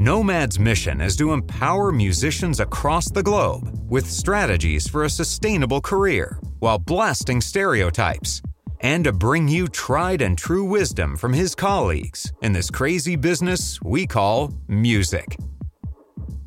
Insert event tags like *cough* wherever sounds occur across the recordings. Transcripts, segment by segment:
Nomad's mission is to empower musicians across the globe with strategies for a sustainable career while blasting stereotypes and to bring you tried and true wisdom from his colleagues in this crazy business we call music.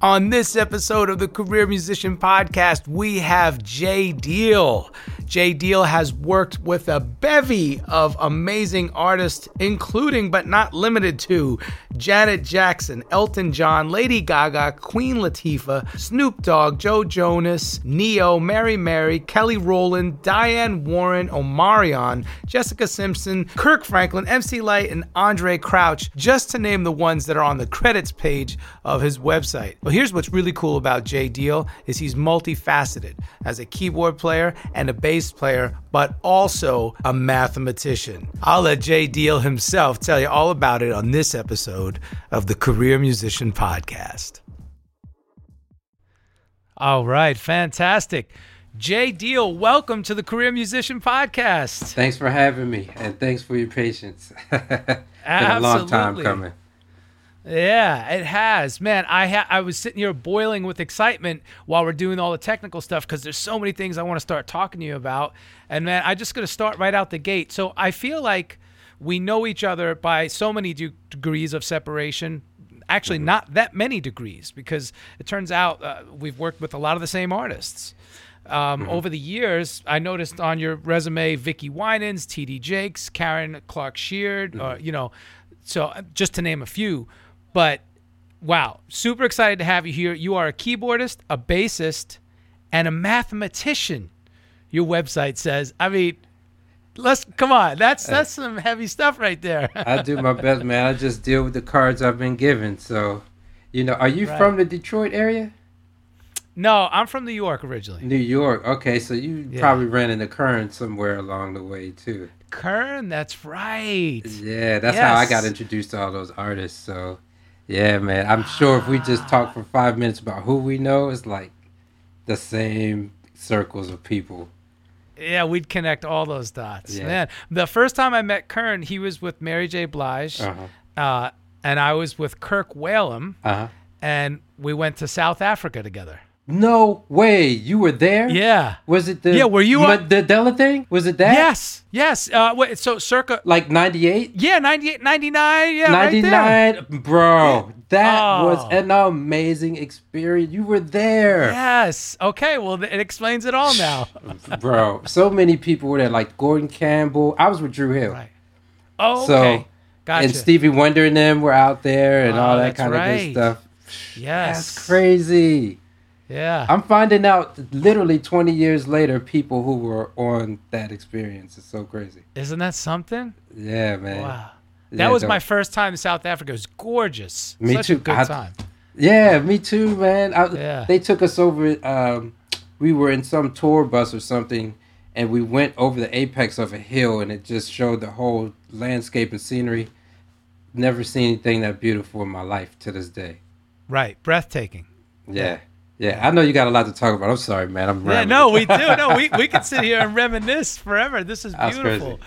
On this episode of the Career Musician Podcast, we have Jae Deal. Jae Deal has worked with a bevy of amazing artists, including but not limited to Janet Jackson, Elton John, Lady Gaga, Queen Latifah, Snoop Dogg, Joe Jonas, Ne-Yo, Mary Mary, Kelly Rowland, Diane Warren, Omarion, Jessica Simpson, Kirk Franklin, MC Lyte, and Andraé Crouch, just to name the ones that are on the credits page of his website. Well, here's what's really cool about Jae Deal is he's multifaceted. As a keyboard player and a bass player, but also a mathematician. I'll let Jae Deal himself tell you all about it on this episode of the Career Musician Podcast. All right, fantastic. Jae Deal, welcome to the Career Musician Podcast. Thanks for having me, and thanks for your patience. *laughs* Been a long time coming. Yeah, it has. Man, I ha- I was sitting here boiling with excitement while we're doing all the technical stuff because there's so many things I want to start talking to you about. And man, I just going to start right out the gate. So I feel like we know each other by so many de- degrees of separation. Actually, mm-hmm. not that many degrees because it turns out uh, we've worked with a lot of the same artists. Um, mm-hmm. Over the years, I noticed on your resume Vickie Winans, T.D. Jakes, Karen Clark Sheard, mm-hmm. uh, you know, so uh, just to name a few. But wow, super excited to have you here. You are a keyboardist, a bassist, and a mathematician. Your website says. I mean, let's come on. That's that's some heavy stuff right there. *laughs* I do my best, man. I just deal with the cards I've been given. So, you know, are you right. from the Detroit area? No, I'm from New York originally. New York. Okay, so you yeah. probably ran into Kern somewhere along the way too. Kern, that's right. Yeah, that's yes. how I got introduced to all those artists. So yeah, man. I'm sure if we just talk for five minutes about who we know, it's like the same circles of people. Yeah, we'd connect all those dots. Yeah. Man, the first time I met Kern, he was with Mary J. Blige, uh-huh. uh, and I was with Kirk Whalum, uh-huh. and we went to South Africa together. No way, you were there? Yeah. Was it the yeah? Were you on the Della thing? Was it that? Yes, yes. Uh, wait, so circa like ninety eight? Yeah, 98, 99. Yeah, ninety nine, right bro. That oh. was an amazing experience. You were there. Yes. Okay. Well, it explains it all now, *laughs* bro. So many people were there, like Gordon Campbell. I was with Dru Hill. Right. Oh, okay. So, gotcha. And Stevie Wonder and them were out there, and oh, all that kind right. of good stuff. Yes. That's crazy. Yeah. I'm finding out literally 20 years later people who were on that experience. It's so crazy. Isn't that something? Yeah, man. Wow. That yeah, was my first time in South Africa. It was gorgeous. Me Such too. A good I, time. Yeah, me too, man. I, yeah. They took us over. Um, we were in some tour bus or something, and we went over the apex of a hill, and it just showed the whole landscape and scenery. Never seen anything that beautiful in my life to this day. Right, breathtaking. Yeah. Yeah, I know you got a lot to talk about. I'm sorry, man. I'm yeah, no, we do. No, we we can sit here and *laughs* reminisce forever. This is beautiful.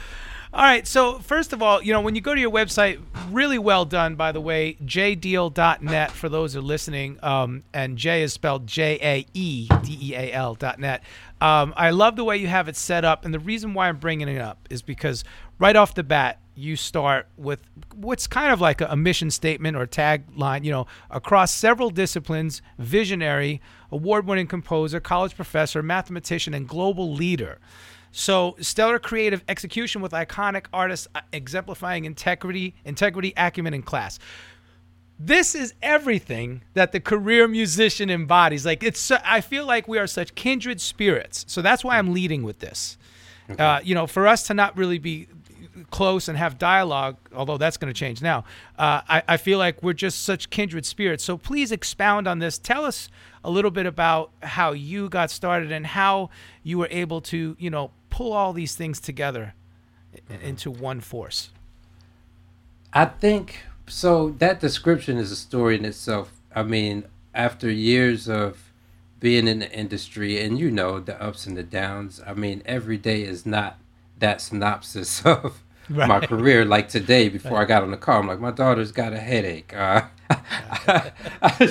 All right, so first of all, you know, when you go to your website, really well done, by the way, jaedeal.net for those who are listening. Um, and J is spelled J A E D E A L.net. Um, I love the way you have it set up. And the reason why I'm bringing it up is because right off the bat, you start with what's kind of like a, mission statement or tagline, you know, across several disciplines, visionary, award winning composer, college professor, mathematician, and global leader. So, stellar creative execution with iconic artists uh, exemplifying integrity, integrity, acumen, and class. This is everything that the career musician embodies. Like it's, I feel like we are such kindred spirits. So that's why I'm leading with this. Okay. Uh, you know, for us to not really be close and have dialogue, although that's going to change now. Uh, I, I feel like we're just such kindred spirits. So please expound on this. Tell us a little bit about how you got started and how you were able to, you know, pull all these things together mm-hmm. into one force. I think so. That description is a story in itself. I mean, after years of being in the industry and you know the ups and the downs, I mean, every day is not that synopsis *laughs* of right. my career. Like today, before right. I got on the car, I'm like, my daughter's got a headache. Uh, *laughs*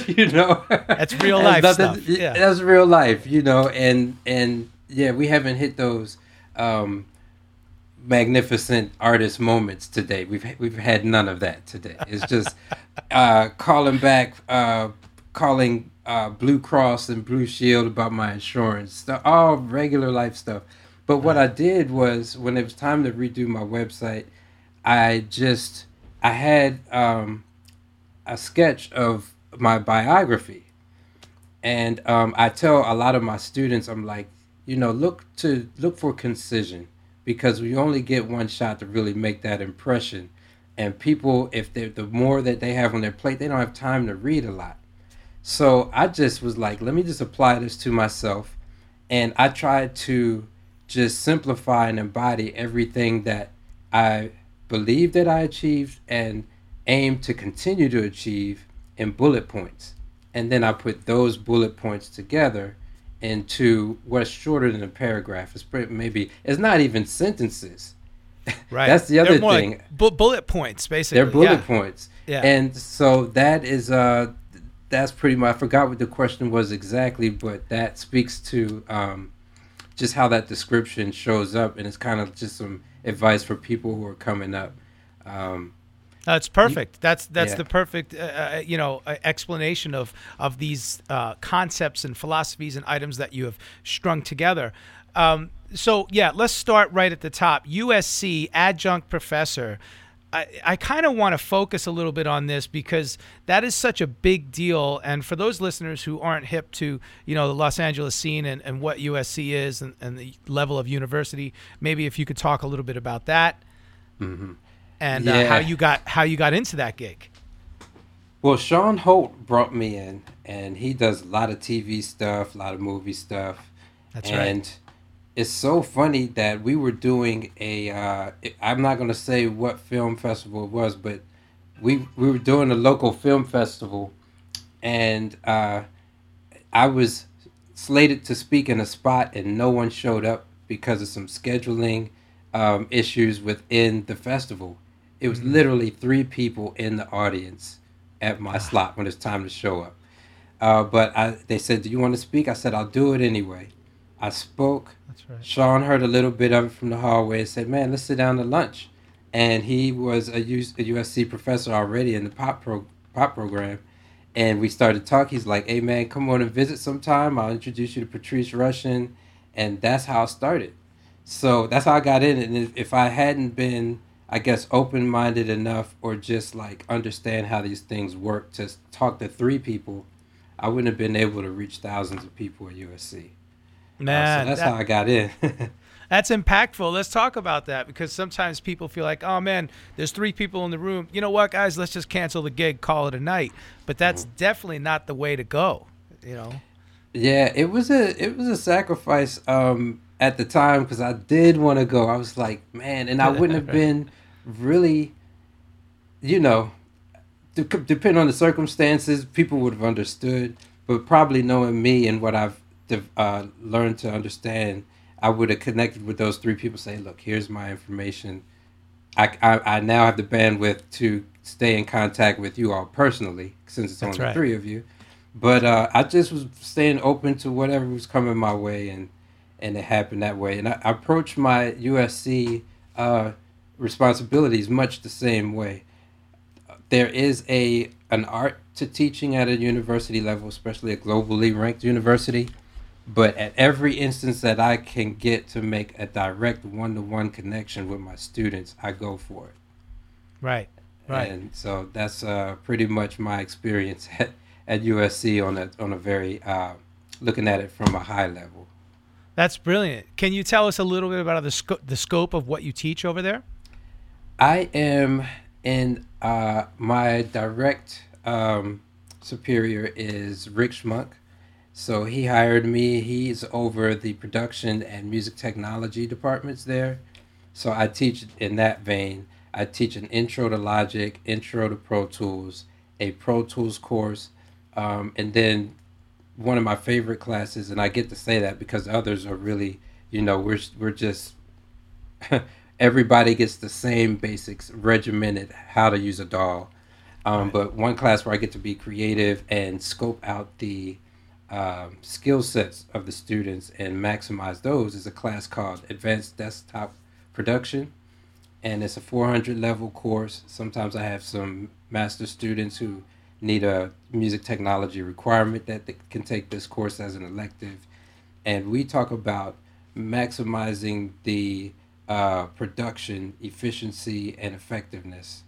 you know, that's real life stuff. Yeah. That's real life, you know, and and yeah, we haven't hit those um, magnificent artist moments today. We've we've had none of that today. It's just *laughs* uh, calling back, uh, calling uh, Blue Cross and Blue Shield about my insurance, all regular life stuff. But what I did was when it was time to redo my website, I just I had um, a sketch of my biography, and um, I tell a lot of my students, I'm like, you know, look to look for concision because we only get one shot to really make that impression. And people, if they the more that they have on their plate, they don't have time to read a lot. So I just was like, let me just apply this to myself, and I tried to just simplify and embody everything that I believe that I achieved and aim to continue to achieve in bullet points. And then I put those bullet points together into what's shorter than a paragraph. It's maybe it's not even sentences. *laughs* Right. That's the other thing. Like bu- bullet points, basically. They're bullet yeah. points. Yeah. And so that is uh that's pretty much I forgot what the question was exactly, but that speaks to um just how that description shows up and it's kind of just some advice for people who are coming up. Um that's perfect. That's that's yeah. the perfect uh, uh, you know uh, explanation of of these uh, concepts and philosophies and items that you have strung together. Um, so yeah, let's start right at the top. USC adjunct professor. I, I kind of want to focus a little bit on this because that is such a big deal. And for those listeners who aren't hip to, you know, the Los Angeles scene and, and what USC is and, and the level of university, maybe if you could talk a little bit about that. Mm-hmm and uh, yeah. uh, how you got how you got into that gig. Well, Sean Holt brought me in, and he does a lot of TV stuff, a lot of movie stuff. That's and right. It's so funny that we were doing a. Uh, I'm not going to say what film festival it was, but we we were doing a local film festival, and uh, I was slated to speak in a spot, and no one showed up because of some scheduling um, issues within the festival. It was mm-hmm. literally three people in the audience at my slot when it's time to show up. Uh, but I, they said, "Do you want to speak?" I said, "I'll do it anyway." I spoke. That's right. Sean heard a little bit of it from the hallway and said, "Man, let's sit down to lunch." And he was a USC professor already in the pop pro- pop program, and we started talking. He's like, "Hey, man, come on and visit sometime. I'll introduce you to Patrice Rushen," and that's how it started. So that's how I got in. And if, if I hadn't been I guess open minded enough or just like understand how these things work to talk to three people, I wouldn't have been able to reach thousands of people at USC. Man, uh, so that's that, how I got in. *laughs* that's impactful. Let's talk about that because sometimes people feel like, oh man, there's three people in the room. You know what, guys? Let's just cancel the gig, call it a night. But that's mm-hmm. definitely not the way to go. You know. Yeah, it was a it was a sacrifice. Um, at the time because I did want to go. I was like, man, and I wouldn't have *laughs* been really, you know, depending on the circumstances, people would have understood. But probably knowing me and what I've uh, learned to understand, I would have connected with those three people. Say, look, here's my information. I, I, I now have the bandwidth to stay in contact with you all personally, since it's That's only right. three of you. But uh, I just was staying open to whatever was coming my way, and and it happened that way. And I, I approached my USC uh, responsibilities much the same way. There is a an art to teaching at a university level, especially a globally ranked university. But at every instance that I can get to make a direct one to one connection with my students, I go for it. Right. Right. And so that's uh, pretty much my experience at, at USC on a on a very uh, looking at it from a high level. That's brilliant. Can you tell us a little bit about the, sco- the scope of what you teach over there? I am in uh, my direct um, superior is Rick Schmunk. So he hired me. He's over the production and music technology departments there. So I teach in that vein. I teach an intro to Logic, intro to Pro Tools, a Pro Tools course, um, and then one of my favorite classes. And I get to say that because others are really, you know, we're we're just *laughs* everybody gets the same basics regimented how to use a DAW. Um, right. But one class where I get to be creative and scope out the um, skill sets of the students and maximize those is a class called Advanced Desktop Production. And it's a 400 level course. Sometimes I have some master students who need a music technology requirement that they can take this course as an elective. And we talk about maximizing the uh, production efficiency and effectiveness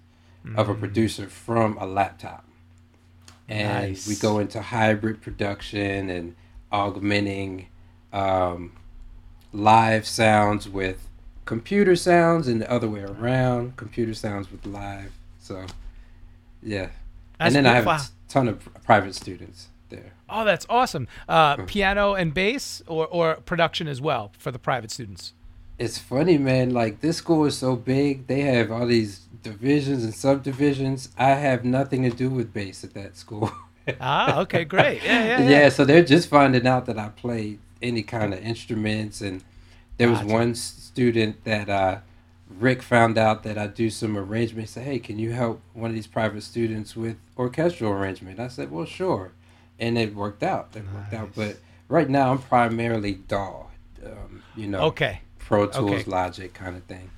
mm. of a mm. producer from a laptop. And nice. we go into hybrid production and augmenting um, live sounds with computer sounds and the other way around, computer sounds with live. So, yeah. That's and then beautiful. I have a ton of private students there. Oh, that's awesome. Uh, piano and bass or, or production as well for the private students? it's funny, man. Like this school is so big, they have all these divisions and subdivisions. I have nothing to do with bass at that school. *laughs* ah, okay, great. Yeah, yeah, yeah, yeah. so they're just finding out that I play any kind of instruments, and there was gotcha. one student that uh, Rick found out that I do some arrangements. He said, "Hey, can you help one of these private students with orchestral arrangement?" I said, "Well, sure," and it worked out. It nice. worked out. But right now, I'm primarily DAW. Um, you know. Okay. Pro Tools okay. Logic kind of thing.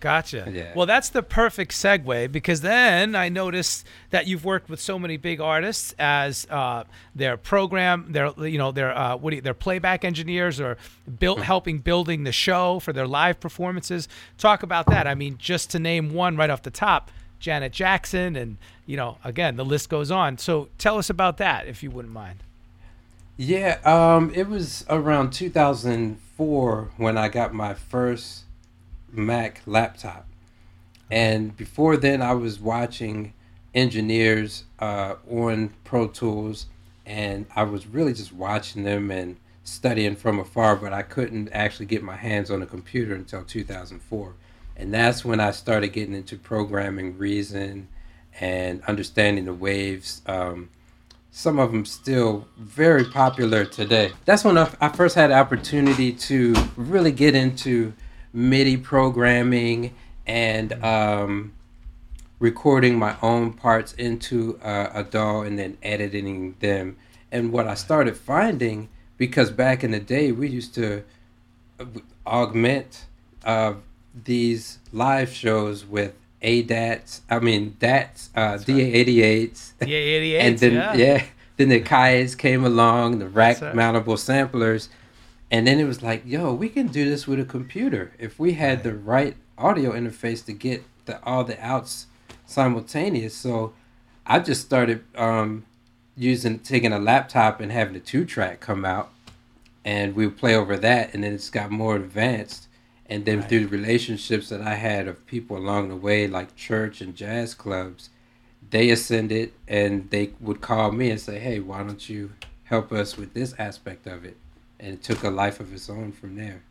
Gotcha. Yeah. Well, that's the perfect segue because then I noticed that you've worked with so many big artists as uh, their program, their you know their uh, what do you, their playback engineers or built hmm. helping building the show for their live performances. Talk about that. I mean, just to name one right off the top, Janet Jackson, and you know, again, the list goes on. So tell us about that, if you wouldn't mind. Yeah, um, it was around 2004 when I got my first Mac laptop. And before then, I was watching engineers uh, on Pro Tools, and I was really just watching them and studying from afar, but I couldn't actually get my hands on a computer until 2004. And that's when I started getting into programming Reason and understanding the waves. Um, some of them still very popular today. That's when I first had the opportunity to really get into MIDI programming and um, recording my own parts into a, a DAW and then editing them. And what I started finding, because back in the day we used to uh, augment uh, these live shows with ADATs, I mean DATs, uh, DA88s. DA88s, *laughs* and then yeah. yeah. then the Akais came along, the rack mountable samplers, and then it was like, yo, we can do this with a computer if we had the right audio interface to get the all the outs simultaneous. So I just started um, using taking a laptop and having a two track come out, and we would play over that, and then it's got more advanced and then right. through the relationships that I had of people along the way, like church and jazz clubs, they ascended and they would call me and say, "Hey, why don't you help us with this aspect of it?" And it took a life of its own from there.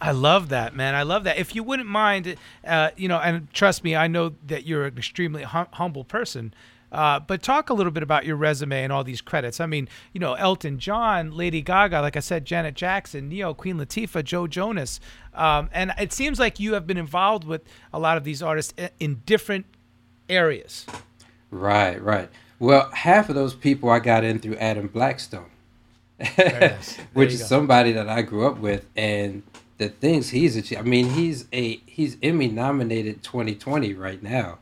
I love that, man. I love that. If you wouldn't mind, uh, you know, and trust me, I know that you're an extremely hum- humble person. Uh, but talk a little bit about your resume and all these credits. I mean, you know, Elton John, Lady Gaga, like I said, Janet Jackson, Ne-Yo, Queen Latifah, Joe Jonas. Um, and it seems like you have been involved with a lot of these artists in different areas. Right, right. Well, half of those people I got in through Adam Blackstone, *laughs* which is somebody that I grew up with, and the things he's achieved. I mean, he's a he's Emmy nominated 2020 right now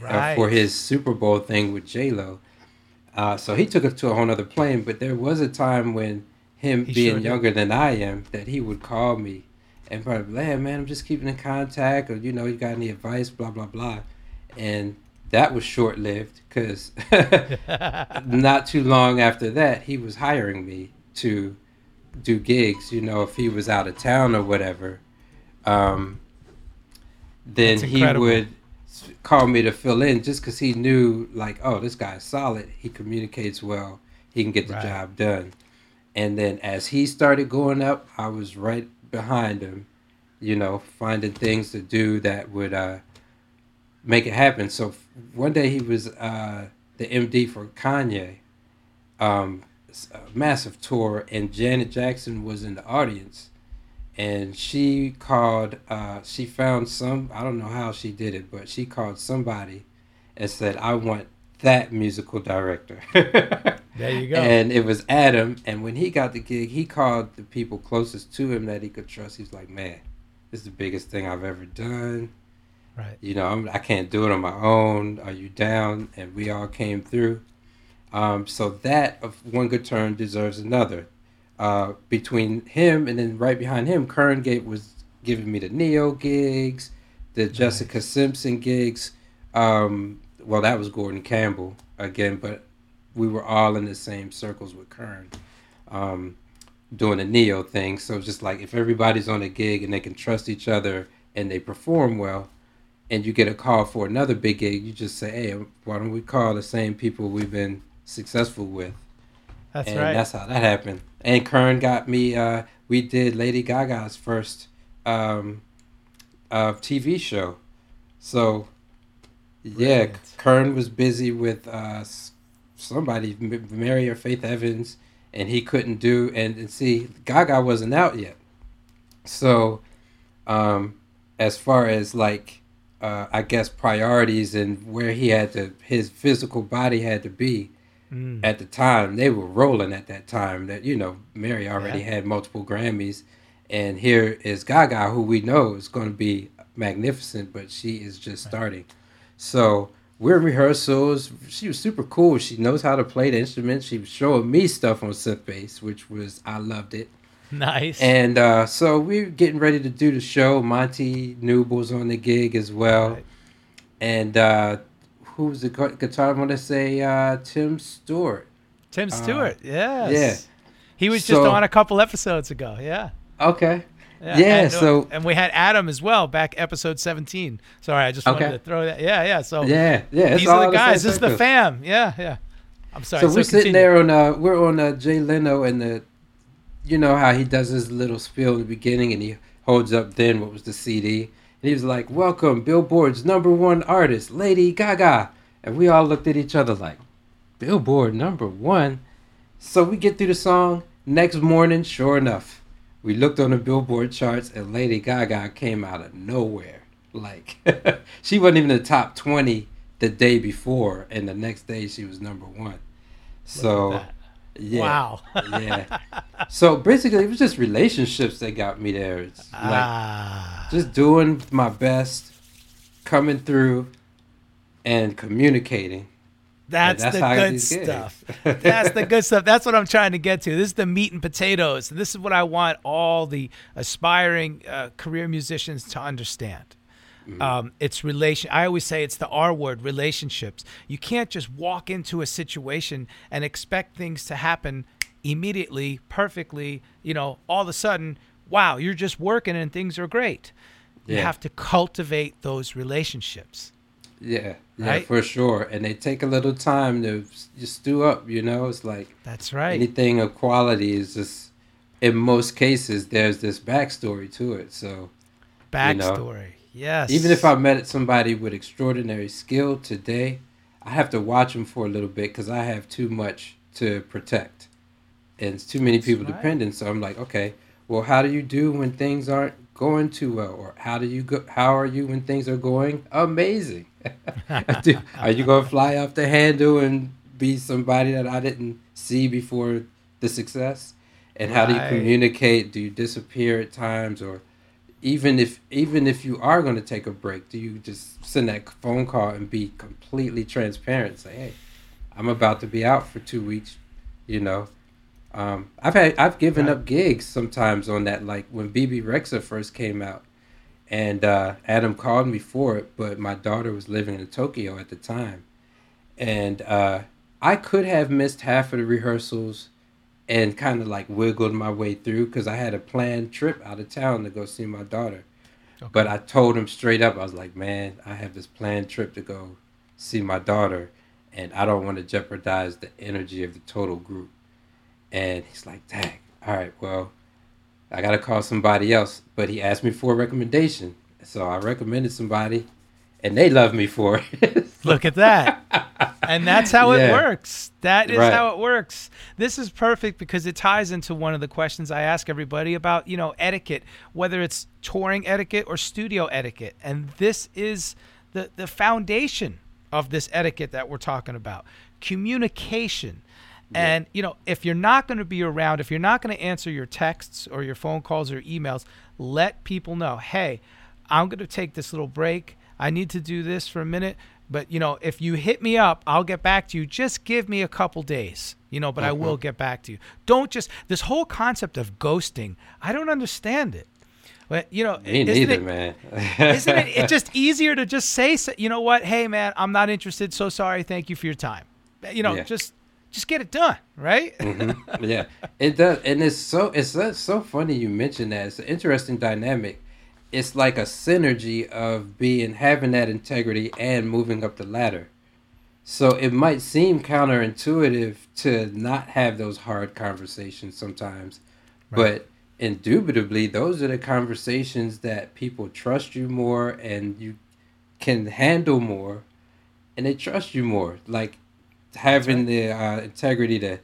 right. uh, for his Super Bowl thing with J Lo. Uh, so he took it to a whole other plane. But there was a time when him he being sure younger than I am, that he would call me and probably, hey man, I'm just keeping in contact, or you know, you got any advice, blah blah blah, and that was short lived because *laughs* not too long after that, he was hiring me to do gigs. You know, if he was out of town or whatever, um, then he would call me to fill in just because he knew like, oh, this guy's solid. He communicates well. He can get the right. job done. And then as he started going up, I was right behind him, you know, finding things to do that would uh, make it happen. So one day he was uh, the MD for Kanye, um, a massive tour, and Janet Jackson was in the audience. And she called uh, she found some i don't know how she did it but she called somebody and said i want that musical director. *laughs* There you go. And it was adam and when he got the gig he called the people closest to him that he could trust. He's like man this is the biggest thing i've ever done right you know I'm, i can not do it on my own are you down and we all came through um, so that of one good turn deserves another uh, between him and then right behind him, Kern Gate was giving me the Ne-Yo gigs, the nice. Jessica Simpson gigs. Um, well, that was Gordon Campbell again, but we were all in the same circles with Kern, um, doing the Ne-Yo thing. So just like if everybody's on a gig and they can trust each other and they perform well, and you get a call for another big gig, you just say, "Hey, why don't we call the same people we've been successful with?" That's and right. That's how that happened. And Kern got me. Uh, we did Lady Gaga's first um, uh, TV show. So, yeah, Kern was busy with uh, somebody, Mary or Faith Evans, and he couldn't do. And, and see, Gaga wasn't out yet. So, um, as far as like, uh, I guess priorities and where he had to, his physical body had to be Mm. At the time, they were rolling at that time. That you know, Mary already yeah. had multiple Grammys, and here is Gaga, who we know is going to be magnificent, but she is just right. starting. So we're rehearsals. She was super cool. She knows how to play the instrument. She was showing me stuff on synth bass, which was I loved it. *laughs* Nice. And uh, so we're getting ready to do the show. Monte Neuble's on the gig as well. Right. And uh, who's the guitar? I want to say uh, Tim Stewart. Tim uh, Stewart, uh, yes. Yeah. He was so, just on a couple episodes ago. Yeah. Okay. Yeah, yeah and, so and we had Adam as well back episode 17. Sorry, I just wanted okay. to throw that. Yeah, yeah. So yeah, yeah. These are the guys. This is the fam. Yeah, yeah. I'm sorry. So, so we're continue. sitting there on uh we're on uh, Jay Leno and the you know how he does his little spiel in the beginning and he holds up then what was the CD and he was like, Welcome, Billboard's number one artist, Lady Gaga. And we all looked at each other like, Billboard number one? So we get through the song. Next morning, sure enough, we looked on the Billboard charts and Lady Gaga came out of nowhere. Like, *laughs* she wasn't even in the top 20 the day before, and the next day she was number one. So, yeah. Wow. yeah. *laughs* So basically, it was just relationships that got me there. It's like ah. just doing my best, coming through, and communicating. That's, that's, the good stuff. that's the good stuff. That's what I'm trying to get to. This is the meat and potatoes. This is what I want all the aspiring uh, career musicians to understand. Mm-hmm. Um, it's relation. I always say it's the R word, relationships. You can't just walk into a situation and expect things to happen immediately, perfectly. You know, all of a sudden, wow, you're just working and things are great. Yeah. You have to cultivate those relationships. Yeah, yeah, right? for sure. And they take a little time to just stew up. You know, it's like that's right. Anything of quality is just, in most cases, there's this backstory to it. So, backstory, you know, yes. Even if I met somebody with extraordinary skill today, I have to watch them for a little bit because I have too much to protect, and it's too many people right. dependent. So I'm like, okay, well, how do you do when things aren't going too well, or how do you go? How are you when things are going amazing? *laughs* are you gonna fly off the handle and be somebody that I didn't see before the success? And how do you communicate? Do you disappear at times, or even if even if you are going to take a break, do you just send that phone call and be completely transparent? Say, hey, I'm about to be out for two weeks. You know, um, I've had I've given right. up gigs sometimes on that. Like when Bebe Rexha first came out, and uh, Adam called me for it, but my daughter was living in Tokyo at the time, and uh, I could have missed half of the rehearsals, and kind of like wiggled my way through because I had a planned trip out of town to go see my daughter, Okay. But I told him straight up, I was like, man, I have this planned trip to go see my daughter, and I don't want to jeopardize the energy of the total group. And he's like, dang, all right, well, I got to call somebody else. But he asked me for a recommendation. So I recommended somebody, and they love me for it. *laughs* Look at that. and that's how yeah. it works. That is right. how it works. This is perfect because it ties into one of the questions I ask everybody about, you know, etiquette, whether it's touring etiquette or studio etiquette. And this is the the foundation of this etiquette that we're talking about. Communication. Yeah. And you know, if you're not going to be around, if you're not going to answer your texts or your phone calls or emails, let people know, "Hey, I'm going to take this little break. I need to do this for a minute." But you know, if you hit me up, I'll get back to you. Just give me a couple days, you know, but mm-hmm. I will mm-hmm. get back to you. Don't just this whole concept of ghosting. I don't understand it. But you know, me neither, it, man. *laughs* isn't it it's just *laughs* easier to just say, you know what? Hey, man, I'm not interested. So sorry. Thank you for your time. You know, yeah. just just get it done, right? mm-hmm. *laughs* Yeah, it does, and it's so it's so funny you mentioned that. It's an interesting dynamic it's like a synergy of being having that integrity and moving up the ladder. So it might seem counterintuitive to not have those hard conversations sometimes, right. but indubitably those are the conversations that people trust you more and you can handle more and they trust you more. Like having right. the uh, integrity to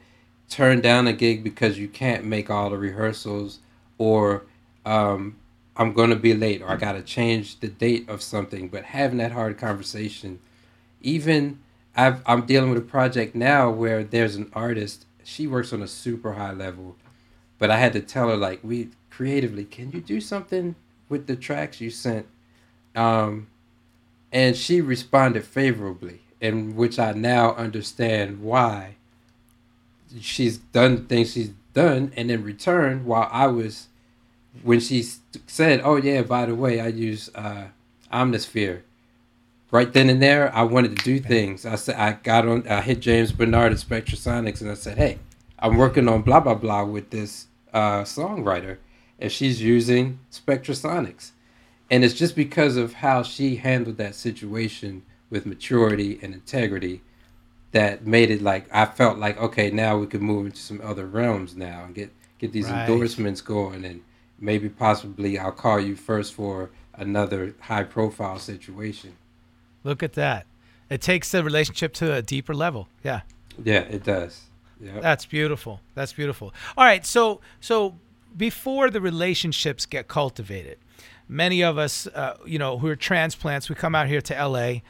turn down a gig because you can't make all the rehearsals or um, I'm going to be late or I got to change the date of something. But having that hard conversation, even i am dealing with a project now where there's an artist, she works on a super high level, but I had to tell her, like, we creatively, can you do something with the tracks you sent? Um, and she responded favorably, in which I now understand why she's done things she's done, and in return, while I was when she said, "Oh yeah, by the way, I use uh, Omnisphere," right then and there, I wanted to do things. I said I got on, I hit James Bernard at Spectrasonics, and I said, "Hey, I'm working on blah blah blah with this uh, songwriter, and she's using Spectrasonics." And it's just because of how she handled that situation with maturity and integrity that made it like I felt like okay, now we could move into some other realms now and get get these right. endorsements going and maybe possibly I'll call you first for another high profile situation. Look at that. It takes the relationship to a deeper level. Yeah. Yeah, it does. Yeah. That's beautiful. That's beautiful. All right, so so before the relationships get cultivated, many of us, uh, you know, who are transplants, we come out here to LA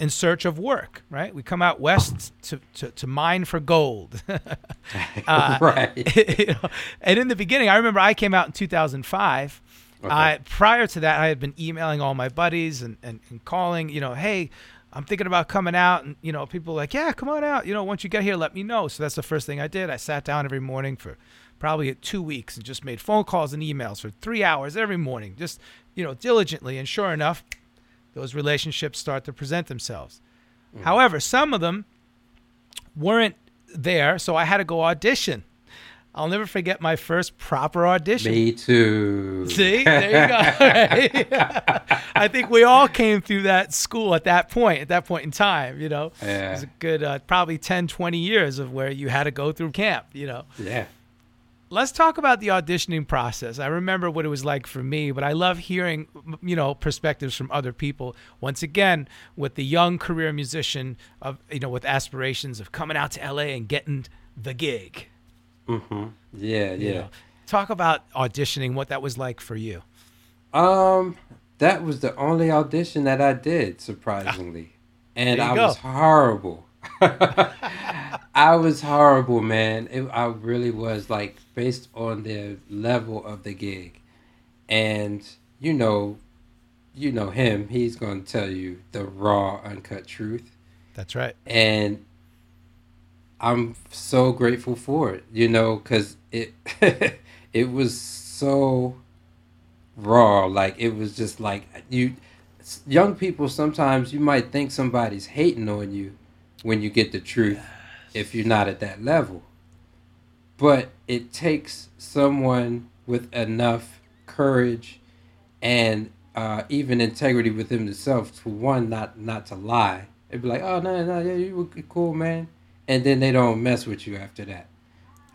in search of work, right? We come out west to, to, to mine for gold. *laughs* uh, *laughs* right. *laughs* You know, and in the beginning, I remember I came out in 2005. Okay. I, prior to that, I had been emailing all my buddies and, and, and calling, you know, hey, I'm thinking about coming out. And, you know, people like, yeah, come on out. You know, once you get here, let me know. So that's the first thing I did. I sat down every morning for probably two weeks and just made phone calls and emails for three hours every morning, just, you know, diligently. And sure enough, those relationships start to present themselves. Mm. However, some of them weren't there, so I had to go audition. I'll never forget my first proper audition. Me too. *laughs* See, there you go. *laughs* I think we all came through that school at that point, at that point in time, you know. Yeah. It was a good uh, probably 10, 20 years of where you had to go through camp, you know. Yeah let's talk about the auditioning process. I remember what it was like for me, but I love hearing, you know, perspectives from other people. Once again, with the young career musician of, you know, with aspirations of coming out to LA and getting the gig. Mm-hmm. Yeah, yeah. know, talk about auditioning, what that was like for you. Um, that was the only audition that I did, surprisingly, and I go. was horrible. *laughs* *laughs* I was horrible, man. It, I really was like based on the level of the gig, and you know, you know him. He's gonna tell you the raw, uncut truth. That's right. And I'm so grateful for it. You know, because it *laughs* it was so raw. Like it was just like you. Young people sometimes you might think somebody's hating on you when you get the truth if you're not at that level. But it takes someone with enough courage and uh, even integrity within themselves. to one, not not to lie. They'd be like, "Oh no, no, yeah, you were cool, man," and then they don't mess with you after that.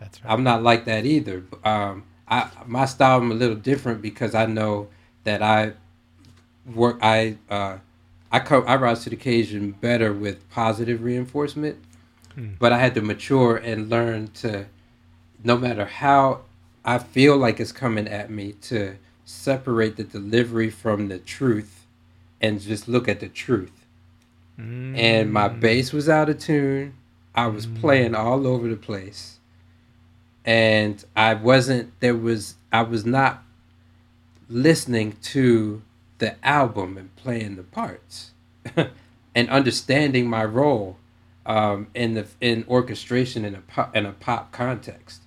That's right. I'm not like that either. Um, I my style I'm a little different because I know that I work. I uh, I come. I rise to the occasion better with positive reinforcement, hmm. but I had to mature and learn to, no matter how I feel like it's coming at me, to separate the delivery from the truth, and just look at the truth. Mm. And my hmm. bass was out of tune. I was mm. playing all over the place and I wasn't there was I was not listening to the album and playing the parts *laughs* and understanding my role um, in the in orchestration in a pop, in a pop context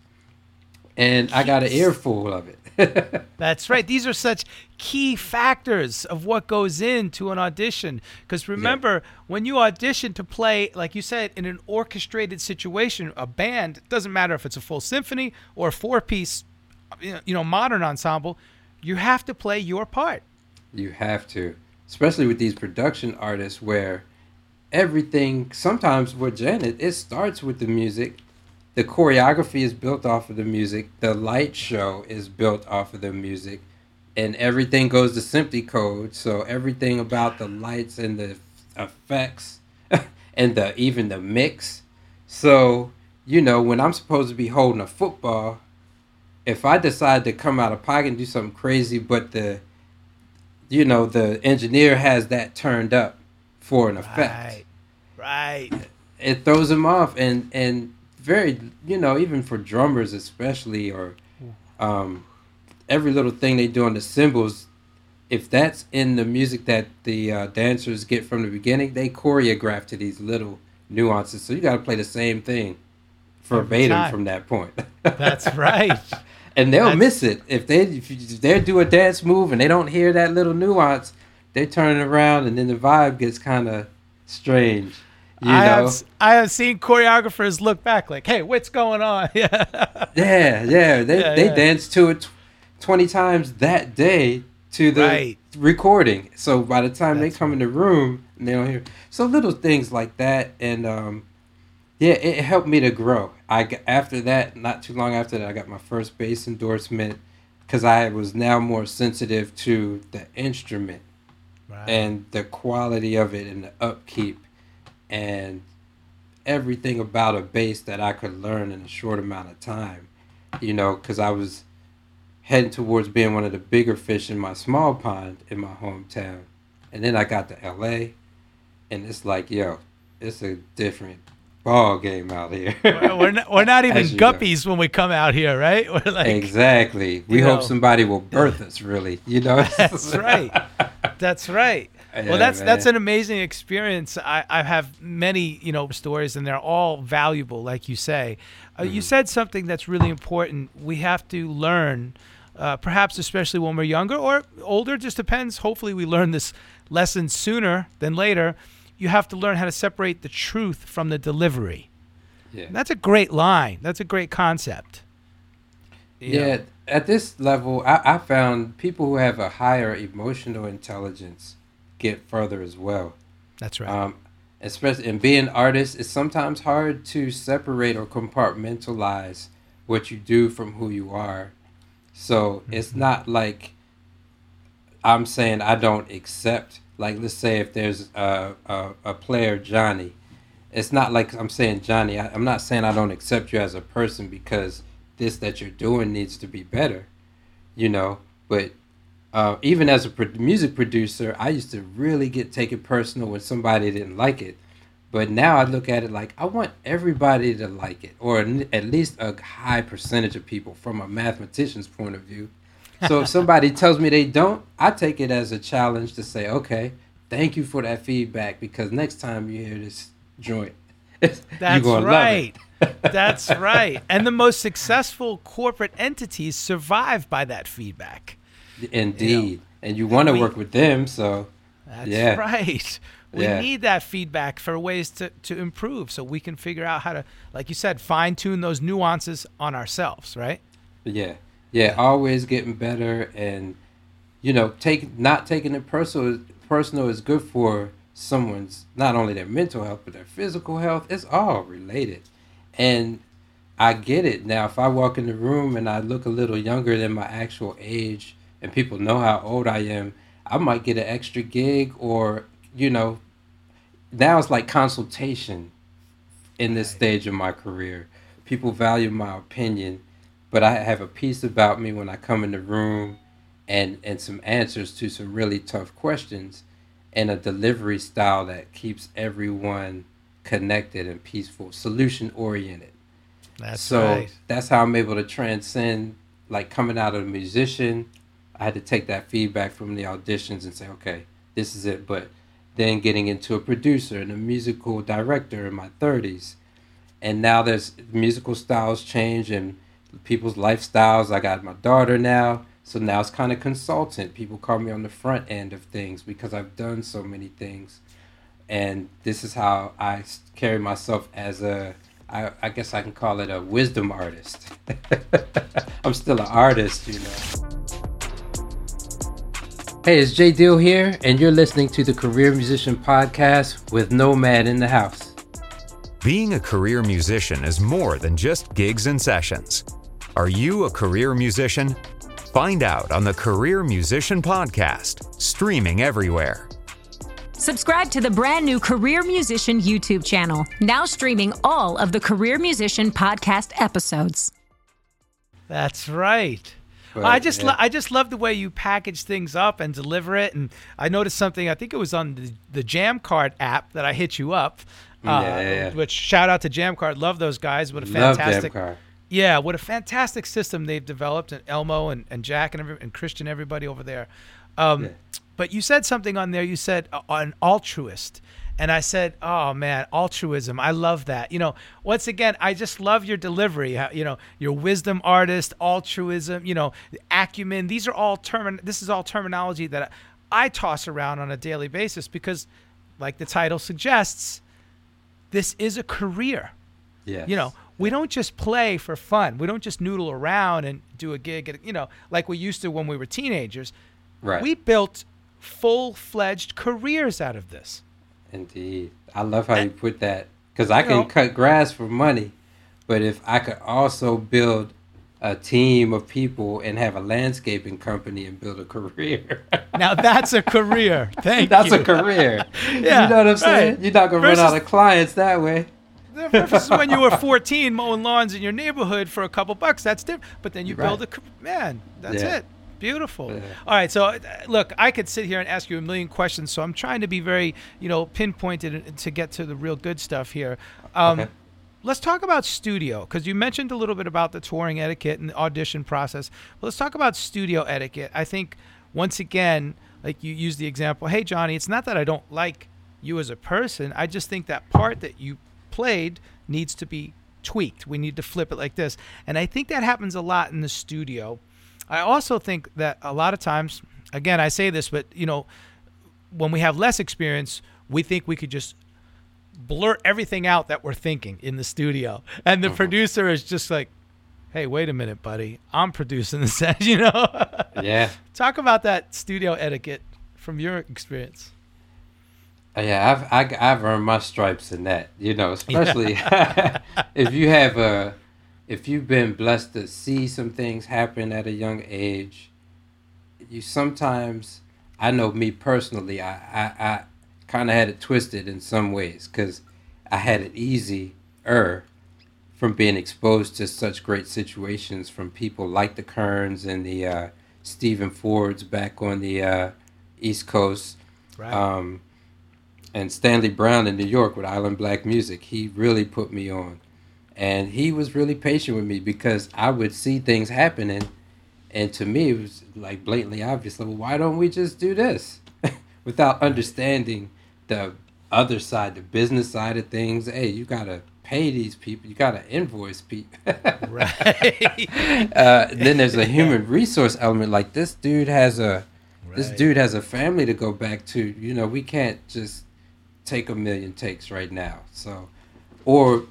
and I got an earful of it. *laughs* That's right. These are such key factors of what goes into an audition. Because remember, yeah. when you audition to play, like you said, in an orchestrated situation, a band, doesn't matter if it's a full symphony or a four piece, you know, modern ensemble, you have to play your part. You have to, especially with these production artists where everything, sometimes with Janet, it starts with the music the choreography is built off of the music. The light show is built off of the music, and everything goes to SMPTE code. So everything about the lights and the effects, *laughs* and the even the mix. So you know when I'm supposed to be holding a football, if I decide to come out of pocket and do something crazy, but the you know the engineer has that turned up for an effect, right? Right. It throws them off, and and very you know even for drummers especially or um, every little thing they do on the cymbals if that's in the music that the uh, dancers get from the beginning they choreograph to these little nuances. So you got to play the same thing verbatim from that point. *laughs* That's right. And they'll that's... miss it. If they if, if they do a dance move and they don't hear that little nuance they turn it around and then the vibe gets kind of strange you I know? have I have seen choreographers look back like, "Hey, what's going on?" *laughs* yeah, yeah, yeah. They yeah, they yeah. danced to it twenty times that day to the right. recording. So by the time That's they come right. in the room, they don't hear. So little things like that, and um, yeah, it helped me to grow. I after that, not too long after that, I got my first bass endorsement because I was now more sensitive to the instrument and the quality of it and the upkeep and everything about a bass that I could learn in a short amount of time, you know, because I was heading towards being one of the bigger fish in my small pond in my hometown. And then I got to LA, and it's like, yo, it's a different ball game out here. we're, not, we're *laughs* not even guppies know. when we come out here, right? *laughs* We're like, exactly. We hope know. somebody will birth us, really. You know. *laughs* That's right. That's right. Yeah, well, that's man. that's an amazing experience. I, I have many you know stories, and they're all valuable, like you say. Uh, mm-hmm. You said something that's really important. We have to learn, uh, perhaps especially when we're younger or older. Just depends. Hopefully, we learn this lesson sooner than later. You have to learn how to separate the truth from the delivery. Yeah. that's a great line. That's a great concept. Yeah. Know. At this level, I, I found people who have a higher emotional intelligence get further as well. That's right. Um, especially in being artists, it's sometimes hard to separate or compartmentalize what you do from who you are. So mm-hmm. it's not like I'm saying I don't accept. Like let's say if there's a a, a player Johnny, it's not like I'm saying Johnny. I, I'm not saying I don't accept you as a person because this that you're doing needs to be better, you know. But uh, even as a pro- music producer, I used to really get taken personal when somebody didn't like it. But now I look at it like I want everybody to like it, or at least a high percentage of people from a mathematician's point of view. So if *laughs* somebody tells me they don't, I take it as a challenge to say, okay, thank you for that feedback because next time you hear this joint, *laughs* That's right. That's right. And the most successful corporate entities survive by that feedback. Indeed. You know? And you want to work with them, so That's yeah. right. We yeah. need that feedback for ways to, to improve so we can figure out how to, like you said, fine tune those nuances on ourselves, right? Yeah. Yeah. Always getting better. And, you know, take not taking it personal personal is good for someone's not only their mental health but their physical health. It's all related, and I get it now. If I walk in the room and I look a little younger than my actual age, and people know how old I am, I might get an extra gig, or you know, now it's like consultation in this stage of my career. People value my opinion, but I have a peace about me when I come in the room and and some answers to some really tough questions and a delivery style that keeps everyone connected and peaceful, solution oriented. That's so right. that's how I'm able to transcend like coming out of a musician. I had to take that feedback from the auditions and say, okay, this is it. But then getting into a producer and a musical director in my 30s. And now there's musical styles change and people's lifestyles. I got my daughter now. So now it's kind of consultant. People call me on the front end of things because I've done so many things. And this is how I carry myself as a, I, I guess I can call it a wisdom artist. *laughs* I'm still an artist, you know. Hey, it's Jae Deal here, and you're listening to the Career Musician Podcast with Nomad in the house. Being a career musician is more than just gigs and sessions. Are you a career musician? Find out on the Career Musician Podcast, streaming everywhere. Subscribe to the brand new Career Musician YouTube channel, now streaming all of the Career Musician Podcast episodes. That's right. But, I just yeah. lo- I just love the way you package things up and deliver it. And I noticed something. I think it was on the, the JammCard app that I hit you up. Uh, Yeah, yeah, yeah. Which shout out to JammCard. Love those guys. What a fantastic. JammCard. Yeah, what a fantastic system they've developed, and Elmo and, and Jack and every, and Christian, everybody over there. Um, Yeah. But you said something on there. You said uh, an altruist, and I said, "Oh man, altruism! I love that." You know, once again, I just love your delivery. You know, your wisdom artist, altruism. You know, acumen. These are all term. This is all terminology that I, toss around on a daily basis because, like the title suggests, this is a career. Yeah. You know, we don't just play for fun. We don't just noodle around and do a gig, at, you know, like we used to when we were teenagers. Right. We built full-fledged careers out of this. Indeed. I love how you put that because I can know- cut grass for money, but if I could also build a team of people and have a landscaping company and build a career, *laughs* Now that's a career. Thank that's you. a career. Yeah, *laughs* you know what I'm saying? right. You're not gonna Versus- run out of clients that way. Versus when you were 14 mowing lawns in your neighborhood for a couple bucks, that's different. But then you Right. build a ca- man. That's Yeah. it. Beautiful. Yeah. All right. So uh, look, I could sit here and ask you a million questions. So I'm trying to be very, you know, pinpointed to get to the real good stuff here. Um, Okay. Let's talk about studio because you mentioned a little bit about the touring etiquette and the audition process. But let's talk about studio etiquette. I think once again, like you use the example, hey Johnny, it's not that I don't like you as a person. I just think that part that you played needs to be tweaked. We need to flip it like this. And I think that happens a lot in the studio. I also think that a lot of times, again, I say this, but you know, when we have less experience, we think we could just blurt everything out that we're thinking in the studio. And the producer is just like, hey, wait a minute, buddy. I'm producing this, *laughs* you know? Yeah. Talk about that studio etiquette from your experience. Uh, Yeah, I've I, I've earned my stripes in that. You know, *laughs* especially *laughs* if you have a if you've been blessed to see some things happen at a young age. You sometimes I know me personally. I I, I kind of had it twisted in some ways because I had it easy er from being exposed to such great situations from people like the Kerns and the uh, Stephen Fords back on the uh, East Coast. Right. Um, and Stanley Brown in New York with Island Black Music, he really put me on. And he was really patient with me because I would see things happening. And to me, it was like blatantly obvious. Like, well, why don't we just do this? *laughs* Without understanding the other side, the business side of things. Hey, you got to pay these people. You got to invoice people. *laughs* right. uh, then there's a human resource element. Like this dude has a, this dude has a family to go back to. You know, we can't just take a million takes right now. So, or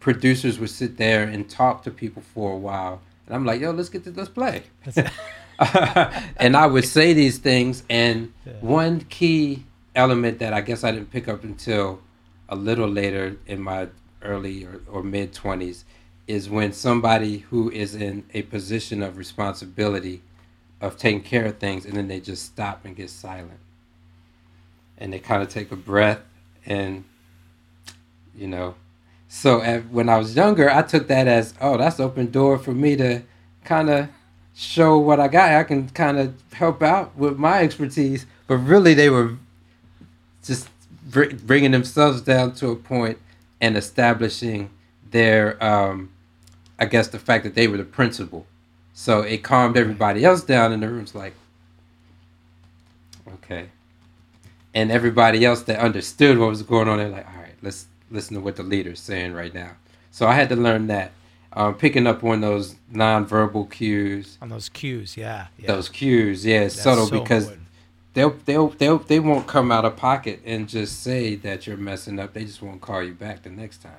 producers would sit there and talk to people for a while, and I'm like, yo, let's get to let's play. *laughs* and I would say these things, and yeah. one key element that I guess I didn't pick up until a little later in my early or, or mid 20s is when somebody who is in a position of responsibility of taking care of things and then they just stop and get silent and they kind of take a breath and you know so at, when i was younger i took that as oh that's open door for me to kind of show what i got. I can kind of help out with my expertise. But really they were just br- bringing themselves down to a point and establishing their um, i guess the fact that they were the principal. So it calmed everybody else down in the room's like okay. And everybody else that understood what was going on they're like all right let's listen to what the leader's saying right now so i had to learn that um, picking up on those nonverbal cues on those cues yeah, yeah. those cues yeah it's subtle so because important they'll they'll they'll they won't come out of pocket and just say that you're messing up. They just won't call you back the next time.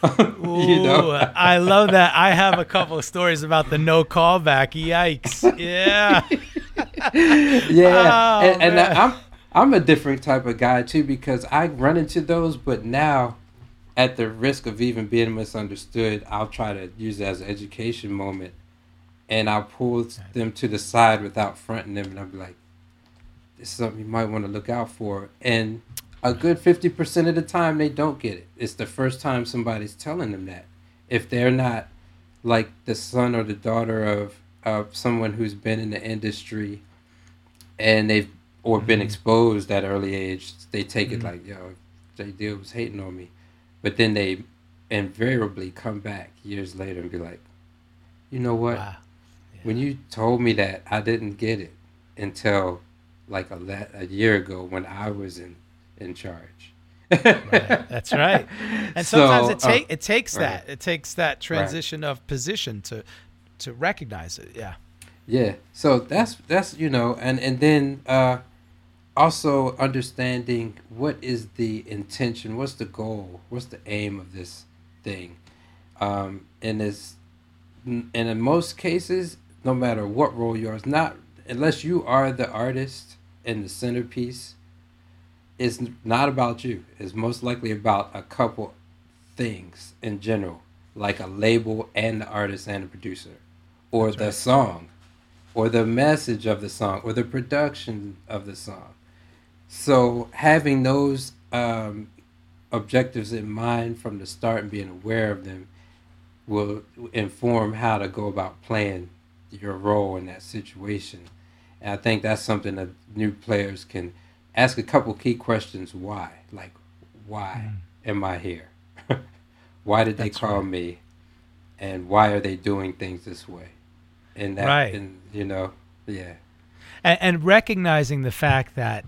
*laughs* you know, I love that. I have a couple of stories about the no callback. Yikes! Yeah, *laughs* yeah, oh, and, and I'm I'm a different type of guy too because I run into those, but now. At the risk of even being misunderstood, I'll try to use it as an education moment, and I'll pull them to the side without fronting them, and I'll be like, this is something you might want to look out for. And a good 50% of the time, they don't get it. It's the first time somebody's telling them that. If they're not like the son or the daughter of, of someone who's been in the industry and they've or been exposed at early age, they take mm-hmm. it like, yo, Jae Deal was hating on me. But then they invariably come back years later and be like, you know what? Wow. Yeah. When you told me that, I didn't get it until like a, a year ago when I was in in charge. right. That's right. And *laughs* sometimes so, it take uh, it takes right. that it takes that transition right. of position to to recognize it. Yeah. Yeah. So that's that's you know and and then uh, also understanding what is the intention, what's the goal, what's the aim of this thing, um, and is and in most cases, no matter what role you are, it's not unless you are the artist and the centerpiece is not about you. It's most likely about a couple things in general, like a label and the artist and the producer, or That's the right. song, or the message of the song, or the production of the song. So having those um, objectives in mind from the start and being aware of them will inform how to go about playing your role in that situation and I think that's something that new players can ask a couple key questions. Why? Like, why mm. am I here? *laughs* why did that's they call right. me? And why are they doing things this way? And that, right. and, you know, yeah. And, and recognizing the fact that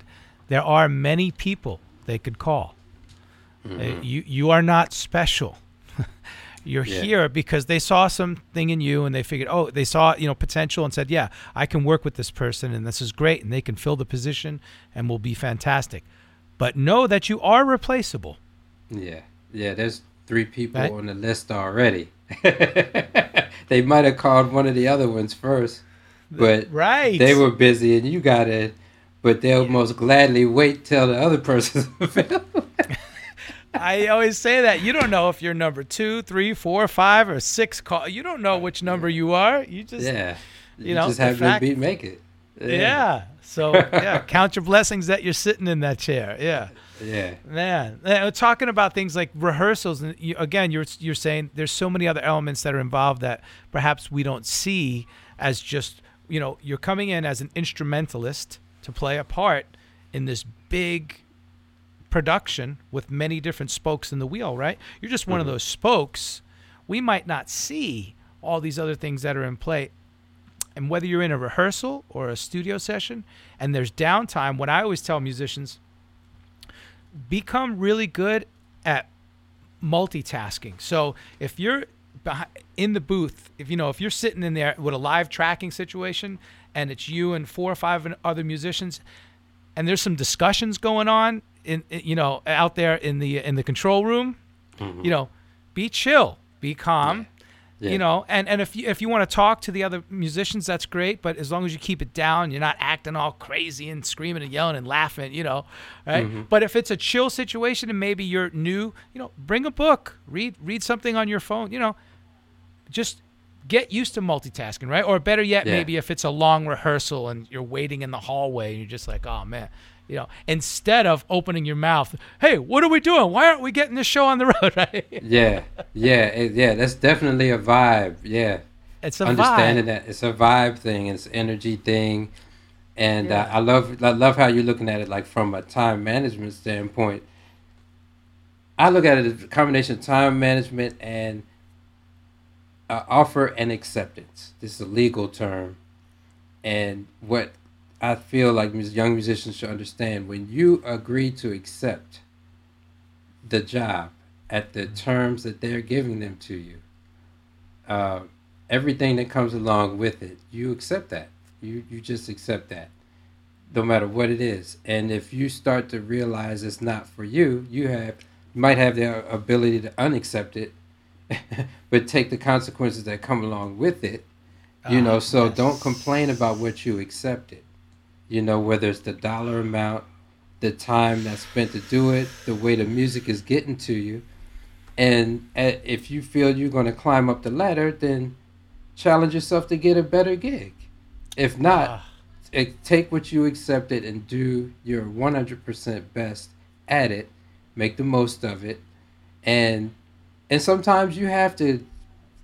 there are many people they could call. Mm-hmm. Uh, you you are not special. *laughs* You're yeah. here because they saw something in you and they figured, oh, they saw you know potential and said, yeah, I can work with this person and this is great and they can fill the position and will be fantastic. But know that you are replaceable. Yeah, yeah. There's three people right? on the list already. *laughs* they might have called one of the other ones first, but right, they were busy and you got it. But they'll yeah. most gladly wait till the other person's *laughs* available. I always say that you don't know if you're number two, three, four, five, or six. Call you don't know which number you are. You just yeah, you, you know, just have fact, to make it. Yeah. So yeah, *laughs* count your blessings that you're sitting in that chair. Yeah. Yeah. Man, we're talking about things like rehearsals, and you, again, you're you're saying there's so many other elements that are involved that perhaps we don't see as just you know you're coming in as an instrumentalist to play a part in this big production with many different spokes in the wheel, right? You're just one mm-hmm. of those spokes. We might not see all these other things that are in play. And whether you're in a rehearsal or a studio session and there's downtime, what I always tell musicians become really good at multitasking. So if you're in the booth, if you know, if you're sitting in there with a live tracking situation and it's you and four or five other musicians and there's some discussions going on in, you know out there in the in the control room mm-hmm. you know be chill be calm Yeah. You know, and, and if you if you want to talk to the other musicians, that's great. But as long as you keep it down, you're not acting all crazy and screaming and yelling and laughing, you know, right? Mm-hmm. But if it's a chill situation and maybe you're new, you know, bring a book, read read something on your phone, you know, just get used to multitasking, right? Or better yet, yeah. maybe if it's a long rehearsal and you're waiting in the hallway and you're just like, oh man, you know, instead of opening your mouth, hey, what are we doing? Why aren't we getting this show on the road? *laughs* Right? yeah, yeah, yeah. That's definitely a vibe. Yeah, it's a understanding vibe. that it's a vibe thing. It's energy thing, and yeah. uh, I love I love how you're looking at it like from a time management standpoint. I look at it as a combination of time management and uh, offer and acceptance. This is a legal term, and what I feel like young musicians should understand when you agree to accept the job at the terms that they're giving them to you, uh, everything that comes along with it, you accept that. You you just accept that, no matter what it is. And if you start to realize it's not for you, you have you might have the ability to unaccept it, *laughs* but take the consequences that come along with it. You uh, know, so yes. don't complain about what you accepted you know, whether it's the dollar amount, the time that's spent to do it, the way the music is getting to you. And if you feel you're going to climb up the ladder, then challenge yourself to get a better gig. If not, uh. take what you accepted and do your 100% best at it, make the most of it. And and sometimes you have to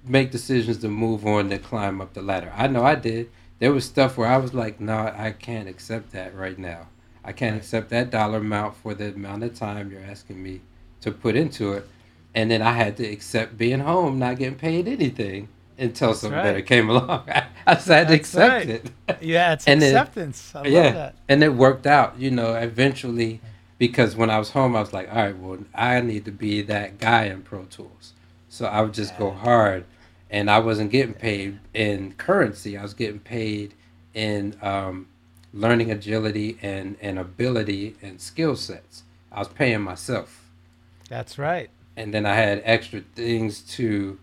make decisions to move on to climb up the ladder. I know I did there was stuff where I was like, no, I can't accept that right now. I can't right. accept that dollar amount for the amount of time you're asking me to put into it. And then I had to accept being home, not getting paid anything until That's something right. better came *laughs* along. I, I just had to accept right. it. Yeah, it's *laughs* and acceptance. Then, yeah, that. And it worked out, you know, eventually because when I was home, I was like, all right, well, I need to be that guy in Pro Tools. So I would just yeah. go hard and I wasn't getting paid in currency. I was getting paid in um, learning agility and, and ability and skill sets. I was paying myself. That's right. And then I had extra things to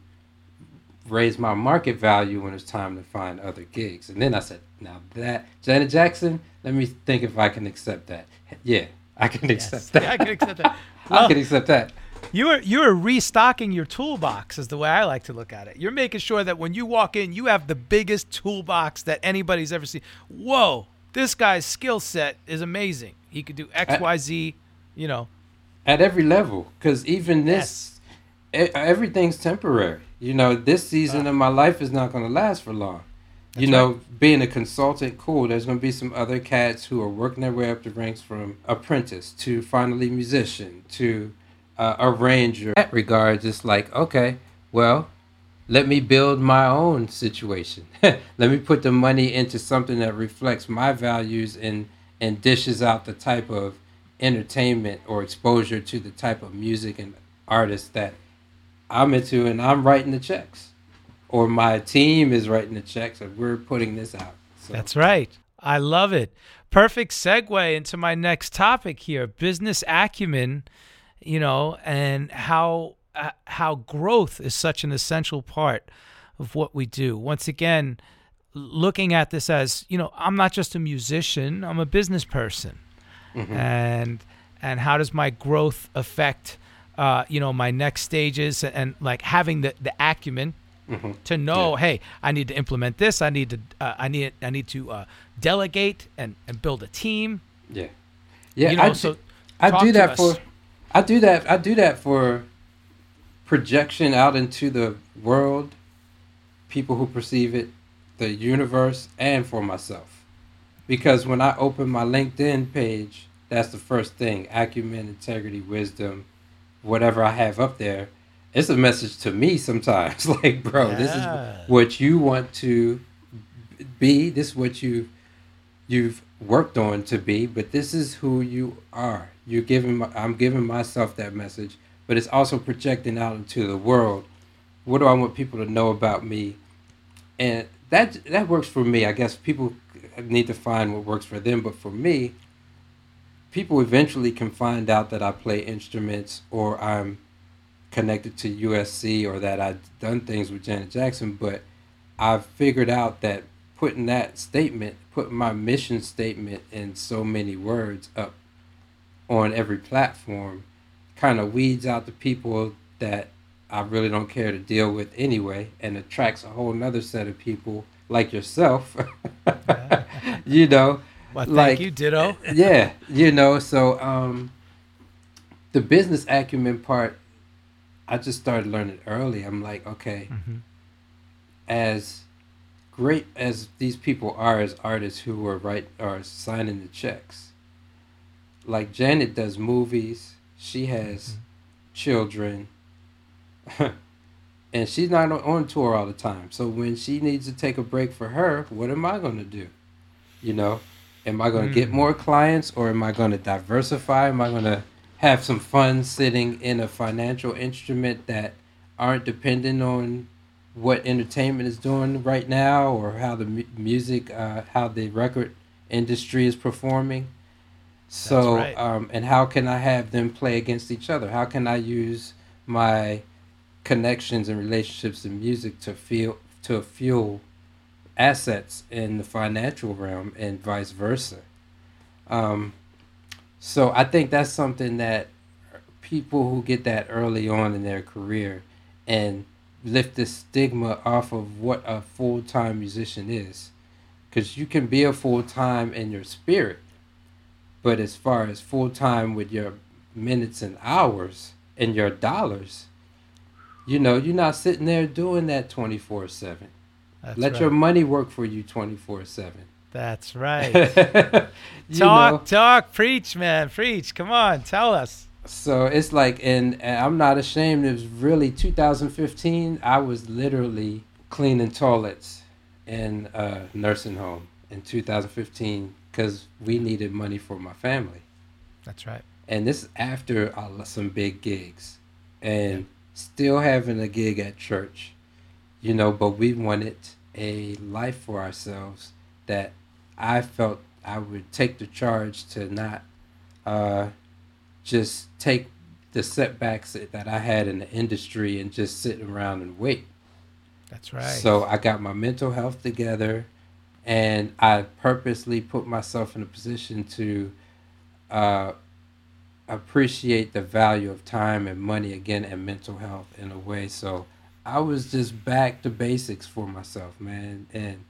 raise my market value when it's time to find other gigs. And then I said, now that Janet Jackson, let me think if I can accept that. Yeah, I can yes. accept that. Yeah, I can accept that. Well, *laughs* I can accept that you are you are restocking your toolbox is the way I like to look at it. You're making sure that when you walk in, you have the biggest toolbox that anybody's ever seen. Whoa, this guy's skill set is amazing. He could do X, at, Y, Z. You know, at every level. Because even this, yes. everything's temporary. You know, this season uh, of my life is not going to last for long. you know, right. being a consultant, cool. There's going to be some other cats who are working their way up the ranks from apprentice to finally musician to uh, arranger. In that regards, it's like, okay, well, let me build my own situation. *laughs* let me put the money into something that reflects my values and and dishes out the type of entertainment or exposure to the type of music and artists that I'm into and I'm writing the checks. Or my team is writing the checks and we're putting this out. So. That's right. I love it. Perfect segue into my next topic here business acumen you know, and how uh, how growth is such an essential part of what we do. Once again, looking at this as you know, I'm not just a musician; I'm a business person, mm-hmm. and and how does my growth affect uh, you know my next stages and, and like having the the acumen mm-hmm. to know, yeah. hey, I need to implement this. I need to uh, I need I need to uh, delegate and and build a team. Yeah, yeah. You know, I so I do that for I do that. I do that for projection out into the world, people who perceive it, the universe, and for myself. Because when I open my LinkedIn page, that's the first thing acumen, integrity, wisdom, whatever I have up there. It's a message to me sometimes. *laughs* like, bro, yeah. this is what you want to be. This is what you you've worked on to be, but this is who you are. You're giving. I'm giving myself that message, but it's also projecting out into the world. What do I want people to know about me? And that that works for me. I guess people need to find what works for them, but for me, people eventually can find out that I play instruments or I'm connected to USC or that I've done things with Janet Jackson, but I've figured out that putting that statement, putting my mission statement in so many words up on every platform kind of weeds out the people that I really don't care to deal with anyway and attracts a whole nother set of people like yourself. *laughs* you know. Well, thank like, you, ditto. *laughs* yeah, you know, so um the business acumen part I just started learning early. I'm like, okay, mm-hmm. as great as these people are as artists who are right are signing the checks. Like Janet does movies, she has mm-hmm. children, *laughs* and she's not on tour all the time. So when she needs to take a break for her, what am I going to do? You know, am I going to mm. get more clients or am I going to diversify? Am I going to have some fun sitting in a financial instrument that aren't dependent on what entertainment is doing right now or how the mu- music, uh, how the record industry is performing? So, right. um, and how can I have them play against each other? How can I use my connections and relationships in music to feel to fuel assets in the financial realm and vice versa? Um, so I think that's something that people who get that early on in their career and lift the stigma off of what a full time musician is. Because you can be a full time in your spirit, but as far as full time with your minutes and hours and your dollars, you know, you're not sitting there doing that 24 7. Let right. your money work for you 24 7. That's right. *laughs* talk, know. talk, preach, man, preach. Come on, tell us. So it's like, and, and I'm not ashamed. It was really 2015. I was literally cleaning toilets in a nursing home in 2015 because we needed money for my family. That's right. And this is after uh, some big gigs, and yeah. still having a gig at church, you know. But we wanted a life for ourselves that I felt I would take the charge to not uh, just take the setbacks that I had in the industry and just sit around and wait. That's right. So I got my mental health together and I purposely put myself in a position to uh, appreciate the value of time and money again and mental health in a way. So I was just back to basics for myself, man, and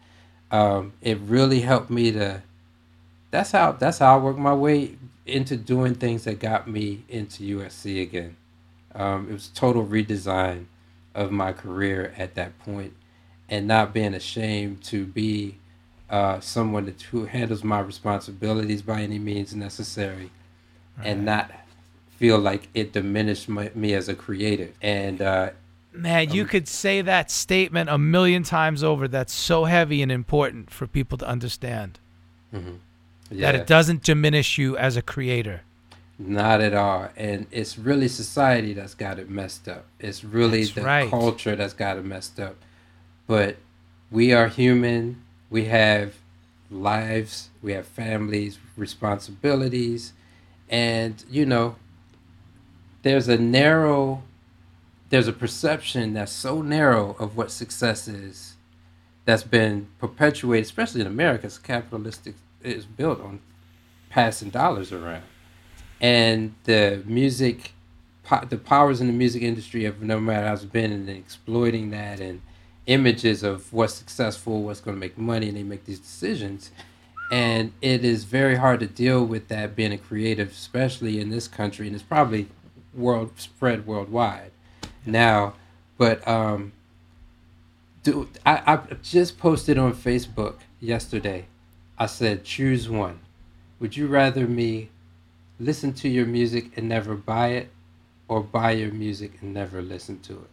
um, it really helped me to. That's how that's how I worked my way into doing things that got me into USC again. Um, it was total redesign of my career at that point, and not being ashamed to be uh, someone that, who handles my responsibilities by any means necessary, right. and not feel like it diminished my, me as a creative. And uh, man, um, you could say that statement a million times over. That's so heavy and important for people to understand. Mm-hmm. Yeah. That it doesn't diminish you as a creator. Not at all. And it's really society that's got it messed up. It's really that's the right. culture that's got it messed up. But we are human we have lives, we have families, responsibilities, and you know, there's a narrow, there's a perception that's so narrow of what success is that's been perpetuated, especially in America, it's capitalistic it's built on passing dollars around. And the music, the powers in the music industry have no matter how's been and exploiting that and images of what's successful, what's going to make money, and they make these decisions. And it is very hard to deal with that being a creative, especially in this country, and it's probably world spread worldwide now. But um, do I, I just posted on Facebook yesterday. I said, choose one. Would you rather me listen to your music and never buy it, or buy your music and never listen to it?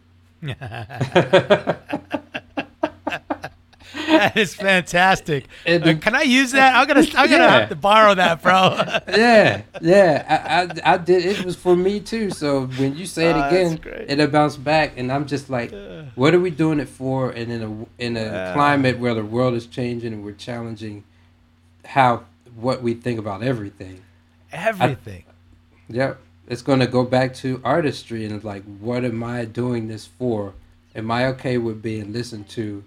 That is fantastic. uh, can I use that? I'm gonna I'm gonna have to borrow that, bro. *laughs* yeah, yeah. I, I, I did. It was for me too. So when you say it oh, again, it'll bounce back, and I'm just like, what are we doing it for? And in a in a climate where the world is changing and we're challenging how what we think about everything. Everything. I, yep. It's going to go back to artistry and like, what am I doing this for? Am I okay with being listened to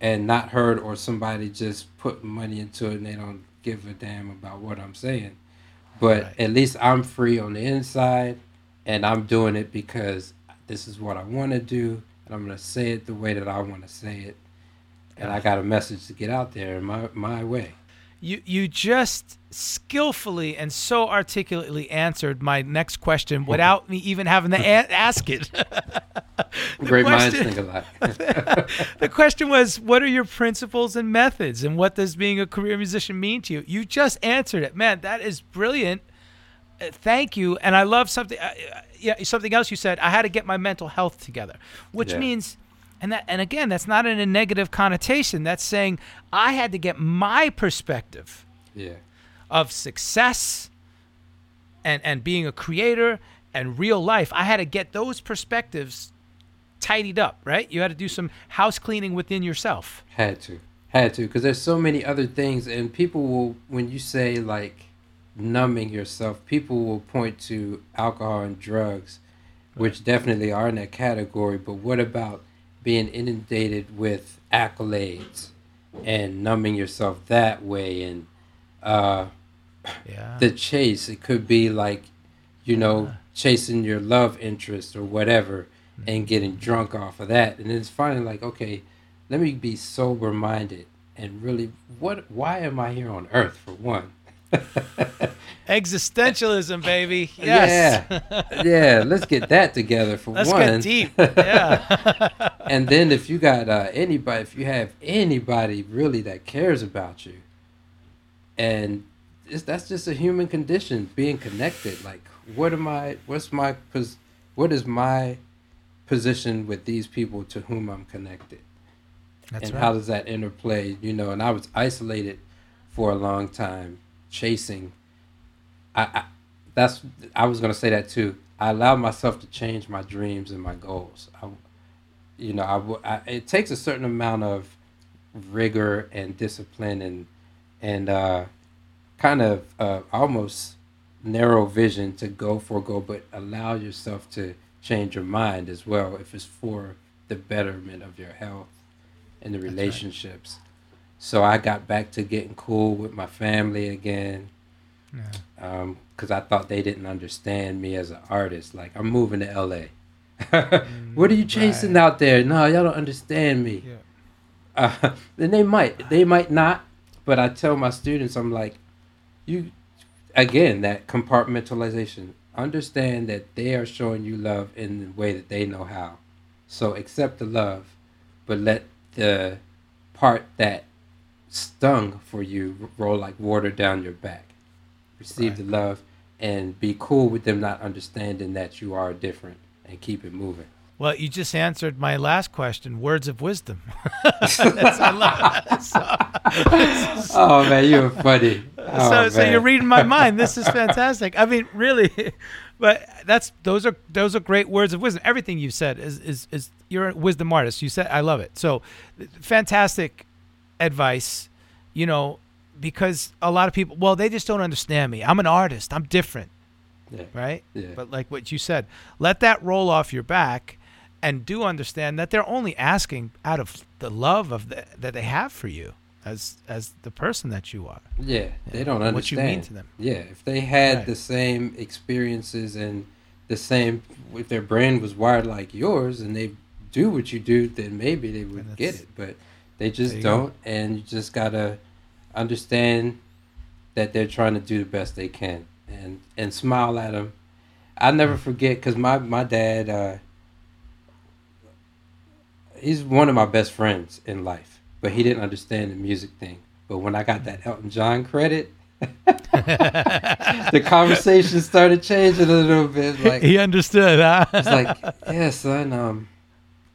and not heard, or somebody just put money into it and they don't give a damn about what I'm saying? But right. at least I'm free on the inside, and I'm doing it because this is what I want to do, and I'm going to say it the way that I want to say it, and I got a message to get out there in my my way you you just skillfully and so articulately answered my next question without me even having to a- ask it. *laughs* Great minds think alike. *laughs* the question was, what are your principles and methods, and what does being a career musician mean to you? You just answered it, man. That is brilliant. Uh, thank you, and I love something. Uh, yeah, something else you said. I had to get my mental health together, which yeah. means and that and again, that's not in a negative connotation. That's saying I had to get my perspective yeah. of success and and being a creator and real life. I had to get those perspectives tidied up, right? You had to do some house cleaning within yourself. Had to. Had to because there's so many other things and people will when you say like numbing yourself, people will point to alcohol and drugs, which definitely are in that category, but what about being inundated with accolades and numbing yourself that way and uh, yeah. the chase it could be like you know yeah. chasing your love interest or whatever mm-hmm. and getting drunk off of that and then it's finally like okay let me be sober minded and really what why am i here on earth for one *laughs* Existentialism, baby. *laughs* Yes. Yeah. *laughs* Yeah. Let's get that together for Let's one. Let's get deep. Yeah. and then if you got uh, anybody, if you have anybody really that cares about you, and that's just a human condition, being connected. Like, what am I? What's my? What is my position with these people to whom I'm connected? That's and right. how does that interplay? You know, and I was isolated for a long time chasing. I, I that's I was gonna say that too. I allowed myself to change my dreams and my goals. I, you know, I, I it takes a certain amount of rigor and discipline and and uh, kind of uh, almost narrow vision to go for go, but allow yourself to change your mind as well if it's for the betterment of your health and the relationships. So I got back to getting cool with my family again. Yeah. Because um, I thought they didn't understand me as an artist. Like, I'm moving to LA. *laughs* what are you chasing right. out there? No, y'all don't understand me. Yeah. Uh, *laughs* and they might, they might not. But I tell my students, I'm like, you, again, that compartmentalization. Understand that they are showing you love in the way that they know how. So accept the love, but let the part that stung for you roll like water down your back. Receive right. the love and be cool with them not understanding that you are different and keep it moving. Well, you just answered my last question. Words of wisdom. *laughs* I love *laughs* *laughs* oh, so, oh man, you're funny. Oh, so, so you're reading my mind. This is fantastic. I mean, really, but that's those are those are great words of wisdom. Everything you said is is is you're a wisdom artist. You said I love it. So, fantastic advice, you know, because a lot of people, well, they just don't understand me. I'm an artist. I'm different. Yeah. Right? Yeah. But like what you said, let that roll off your back and do understand that they're only asking out of the love of the, that they have for you as as the person that you are. Yeah, they don't understand what you mean to them. Yeah, if they had right. the same experiences and the same, if their brain was wired like yours and they do what you do, then maybe they would get it. But they just don't, go. and you just gotta understand that they're trying to do the best they can, and and smile at them. I never forget because my my dad, uh, he's one of my best friends in life, but he didn't understand the music thing. But when I got that Elton John credit, *laughs* the conversation started changing a little bit. Like he understood, huh? It's like, yeah, son, um,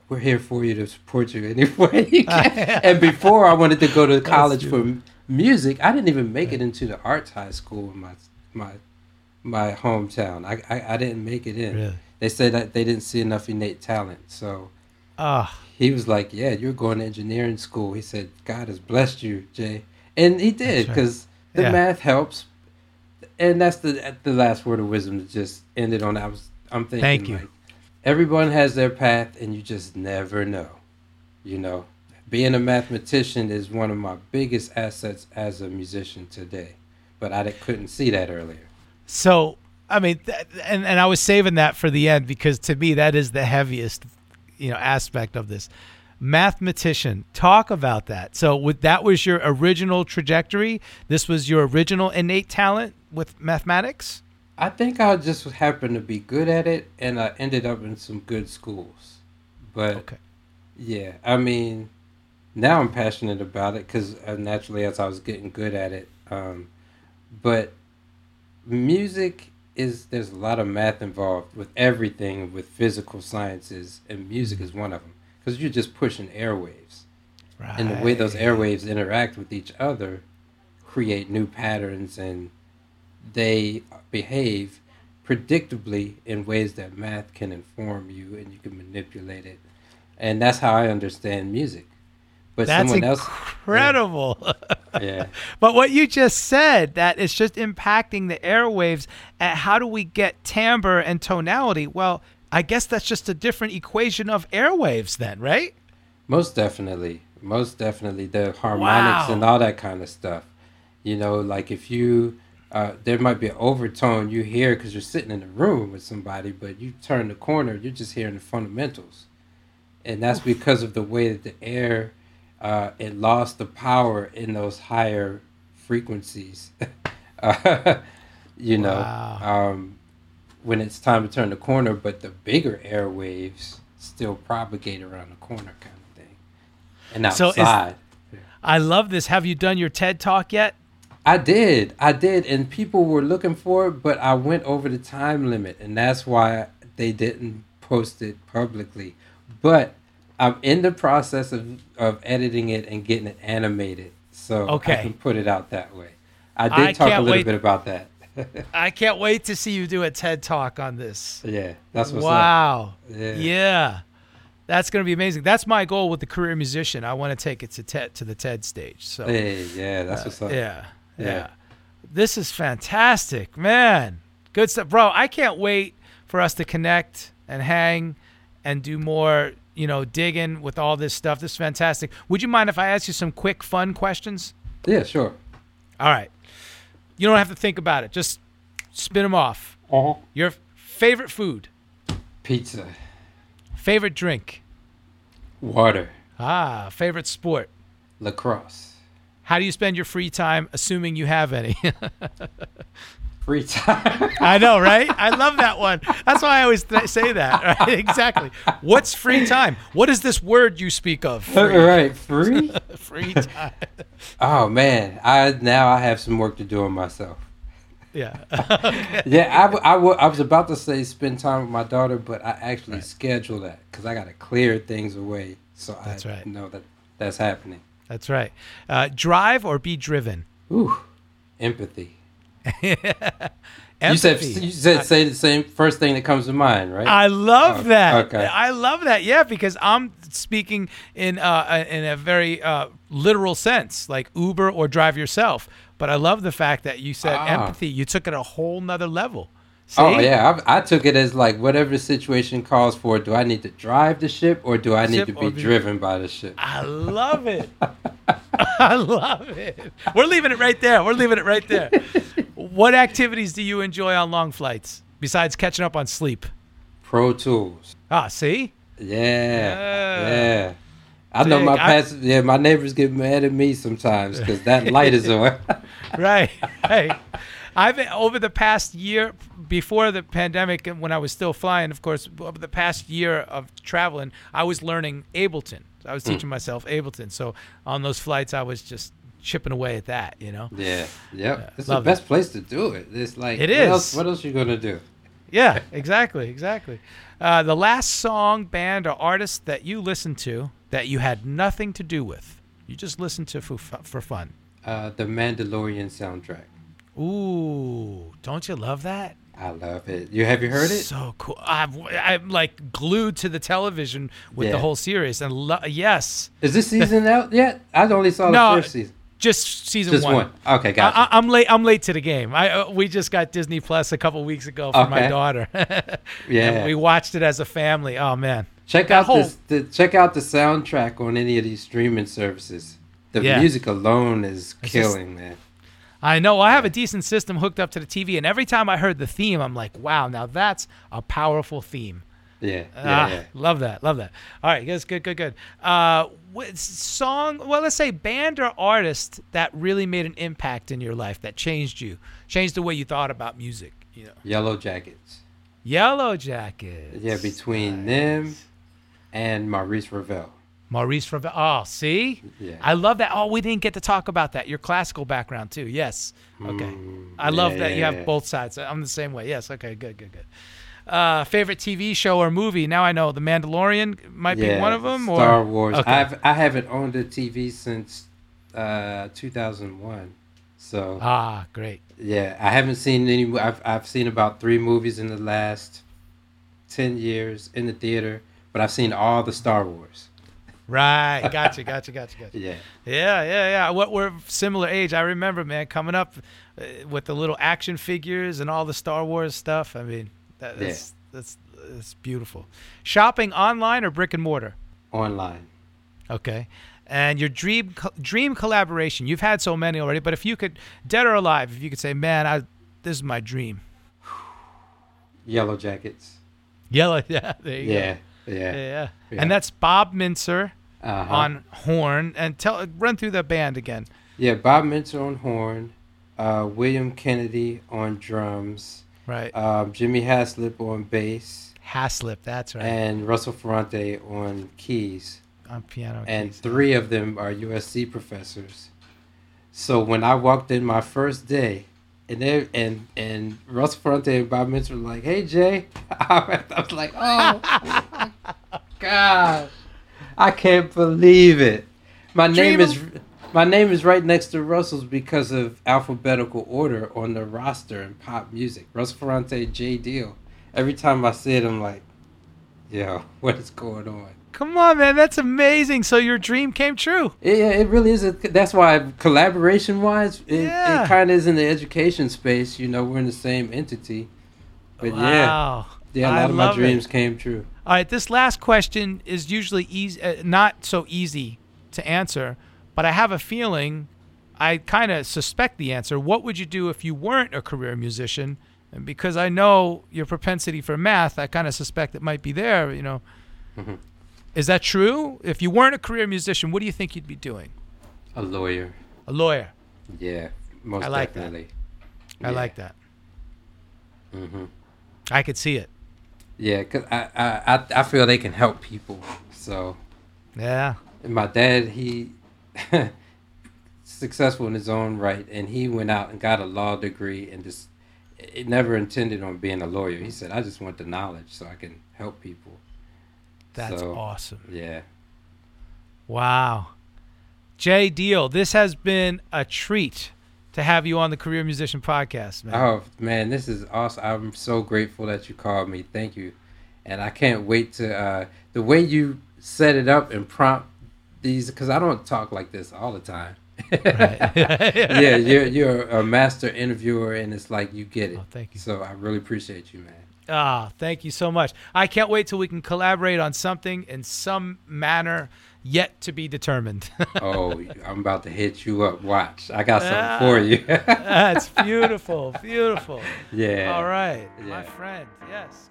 we're here for you to support you any *laughs* way you can. *laughs* and before I wanted to go to college for music, I didn't even make it into the arts high school in my my my hometown. I I, I didn't make it in. Really? They said that they didn't see enough innate talent. So uh, he was like, "Yeah, you're going to engineering school." He said, "God has blessed you, Jae," and he did because right. the yeah. math helps. and that's the the last word of wisdom that just ended on. I was I'm thinking. Thank you. Like, everyone has their path, and you just never know. You know, being a mathematician is one of my biggest assets as a musician today, but I couldn't see that earlier. So I mean, th- and and I was saving that for the end because to me that is the heaviest, you know, aspect of this. Mathematician, talk about that. So, with that was your original trajectory. This was your original innate talent with mathematics. I think I just happened to be good at it, and I ended up in some good schools. But okay. yeah, I mean, now I'm passionate about it because uh, naturally, as I was getting good at it, um, but music is there's a lot of math involved with everything with physical sciences, and music is one of them because you're just pushing airwaves, right. and the way those airwaves interact with each other create new patterns, and they behave predictably in ways that math can inform you, and you can manipulate it, and that's how I understand music. But That's someone else, incredible. Yeah. yeah. *laughs* but what you just said, that it's just impacting the airwaves. And how do we get timbre and tonality? Well, I guess that's just a different equation of airwaves, then, right? Most definitely. Most definitely. The harmonics wow. and all that kind of stuff. You know, like if you, uh, there might be an overtone you hear because you're sitting in a room with somebody, but you turn the corner, you're just hearing the fundamentals. And that's because of the way that the air uh, it lost the power in those higher frequencies. uh, *laughs* you know, wow. um, when it's time to turn the corner, but the bigger airwaves still propagate around the corner, kind of thing. And outside. So is, I love this. Have you done your TED talk yet? I did. I did. And people were looking for it, but I went over the time limit. And that's why they didn't post it publicly. But I'm in the process of, of editing it and getting it animated, so okay. I can put it out that way. I did I talk a little wait. bit about that. I can't wait to see you do a TED talk on this. Yeah, that's what's wow. Yeah. yeah. That's going to be amazing. That's my goal with the career musician. I want to take it to TED to the TED stage. So hey, yeah, that's uh, what's up. Yeah, yeah, yeah. This is fantastic, man. Good stuff, bro. I can't wait for us to connect and hang and do more you know, digging with all this stuff. This is fantastic. Would you mind if I ask you some quick, fun questions? Yeah, sure. All right. You don't have to think about it. Just spin them off. Uh-huh. Your favorite food? Pizza. Favorite drink? Water. Ah, favorite sport? Lacrosse. How do you spend your free time, assuming you have any? *laughs* free time. I know, right? I love that one. That's why I always th- say that. *laughs* Right? Exactly. What's free time? What is this word you speak of? *laughs* Free. Right, free. free time. Oh man, I now I have some work to do on myself. Yeah. okay. Yeah, I, I, I was about to say spend time with my daughter, but I actually right. schedule that because I got to clear things away so that's I right. know that that's happening. That's right. Uh, drive or be driven? Ooh, empathy. *laughs* you said you said say the same first thing that comes to mind, right? I love oh, that. Okay. I love that. Yeah, because I'm speaking in uh, in a very uh, literal sense, like Uber or drive yourself. But I love the fact that you said ah. empathy. You took it a whole nother level. See? Oh yeah, I, I, took it as like whatever situation calls for. Do I need to drive the ship or do I need to be, be driven by the ship? I love it. *laughs* I love it. We're leaving it right there. We're leaving it right there. what activities do you enjoy on long flights besides catching up on sleep? Pro Tools. Ah, see? Yeah, yeah. yeah. I know my past. Yeah, my neighbors get mad at me sometimes because that light is on. *laughs* right. *laughs* Hey. I've over the past year before the pandemic and when I was still flying, of course, over the past year of traveling, I was learning Ableton. I was hmm. teaching mm. myself Ableton. So on those flights, I was just chipping away at that, you know. Yeah, yep. It's the best it. place to do it. It's like it what is. Else, what else you gonna do? Yeah, exactly, exactly. Uh, the last song, band, or artist that you listened to that you had nothing to do with, you just listened to for, for fun. Uh, the Mandalorian soundtrack. Ooh, don't you love that? I love it. You have you heard it? So cool. I'm, I'm like glued to the television with yeah. the whole series, and lo- yes. Is this season out yet? I only saw the first season. Just season Just one. one. Okay, got it. I, am late. I'm late to the game. I uh, we just got Disney Plus a couple weeks ago for my daughter. *laughs* Yeah. And we watched it as a family. Oh man. Check That out whole- this. The, check out the soundtrack on any of these streaming services. The Yeah. music alone is just- killing, man. I know. I have a decent system hooked up to the TV, and every time I heard the theme, I'm like, wow, now that's a powerful theme. Yeah, yeah, ah, yeah. Love that. Love that. All right, good, good, good, good. Uh, what song? Well, let's say band or artist that really made an impact in your life that changed you, changed the way you thought about music. You know, Yellow Jackets. Yellow Jackets. Yeah, between them and Maurice Ravel. Maurice Ravel. Oh, see, Yeah. I love that. Oh, we didn't get to talk about that. Your classical background too. Yes. Okay. I love Mm, yeah, that you have yeah. both sides. I'm the same way. Yes. Okay. Good. Good. Good. Uh, favorite TV show or movie? Now I know The Mandalorian might be one of them. Star or Wars. Okay. I've I haven't owned a TV since uh, 2001. So ah, great. yeah, I haven't seen any. I've I've seen about three movies in the last ten years in the theater, but I've seen all the Star Wars. Right. Gotcha. Gotcha. Gotcha. Gotcha. Yeah, Yeah, yeah, yeah. What we're similar age. I remember, man, coming up uh, with the little action figures and all the Star Wars stuff. I mean, that, Yeah. that's that's that's beautiful. Shopping online or brick and mortar? online. Okay. And your dream dream collaboration. You've had so many already, but if you could, dead or alive, if you could say, man, I this is my dream. *sighs* Yellow Jackets. Yellow. *laughs* Yeah. There you Yeah, go. yeah. Yeah, yeah. Yeah. And that's Bob Mintzer Uh-huh. on horn. And tell run through the band again. Yeah, Bob Mintzer on horn, uh, William Kennedy on drums, Right. um, Jimmy Haslip on bass, Haslip. That's right. and Russell Ferrante on keys. on piano. And keys. three of them are USC professors. So when I walked in my first day, and they and and Russell Ferrante and Bob Mintzer were like, "Hey Jae," *laughs* I was like, "Oh *laughs* God, I can't believe it." My name is my name is right next to Russell's because of alphabetical order on the roster in pop music. Russell Ferrante, Jae Deal. Every time I see it, I'm like, "Yo, *laughs* what is going on?" Come on, man, that's amazing. So your dream came true. Yeah, it really is. A, that's why collaboration wise, it, Yeah. it kind of is in the education space. You know, we're in the same entity. But wow. yeah, a I lot of my love it. dreams came true. All right, this last question is usually easy, uh, not so easy to answer, but I have a feeling I kind of suspect the answer. What would you do if you weren't a career musician? And because I know your propensity for math, I kind of suspect it might be there. You know, Mm-hmm. is that true? If you weren't a career musician, what do you think you'd be doing? A lawyer. A lawyer. Yeah, most I like that. definitely. I Yeah. like that. hmm I could see it. Yeah, cause I, I I feel they can help people. So Yeah. and my dad, he *laughs* successful in his own right, and he went out and got a law degree and just it never intended on being a lawyer. He said, "I just want the knowledge so I can help people." That's So, awesome. Yeah. Wow. Jae Deal, this has been a treat to have you on the Career Musician Podcast, man. Oh man, this is awesome. I'm so grateful that you called me. Thank you. And I can't wait to uh the way you set it up and prompt these cuz I don't talk like this all the time. *laughs* yeah, you're you're a master interviewer and it's like you get it. Oh, thank you. So I really appreciate you, man. Ah, thank you so much. I can't wait till we can collaborate on something in some manner yet to be determined. *laughs* Oh, I'm about to hit you up. Watch. I got something Ah. for you. *laughs* That's beautiful, beautiful. yeah. All right, my friend. Yes.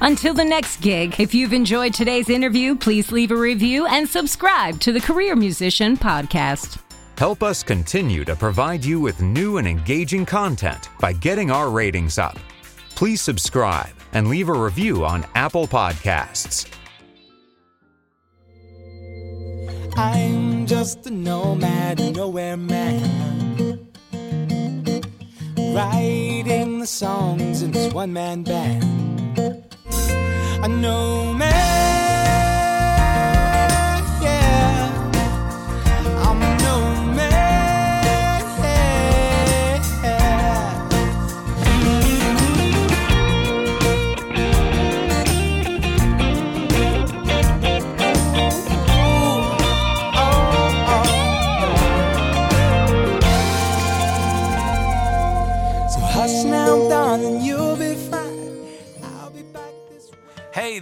Until the next gig, if you've enjoyed today's interview, please leave a review and subscribe to the Career Musician Podcast. Help us continue to provide you with new and engaging content by getting our ratings up. Please subscribe and leave a review on Apple Podcasts. I'm just a nomad, nowhere man. Writing the songs in this one man band. A nomad,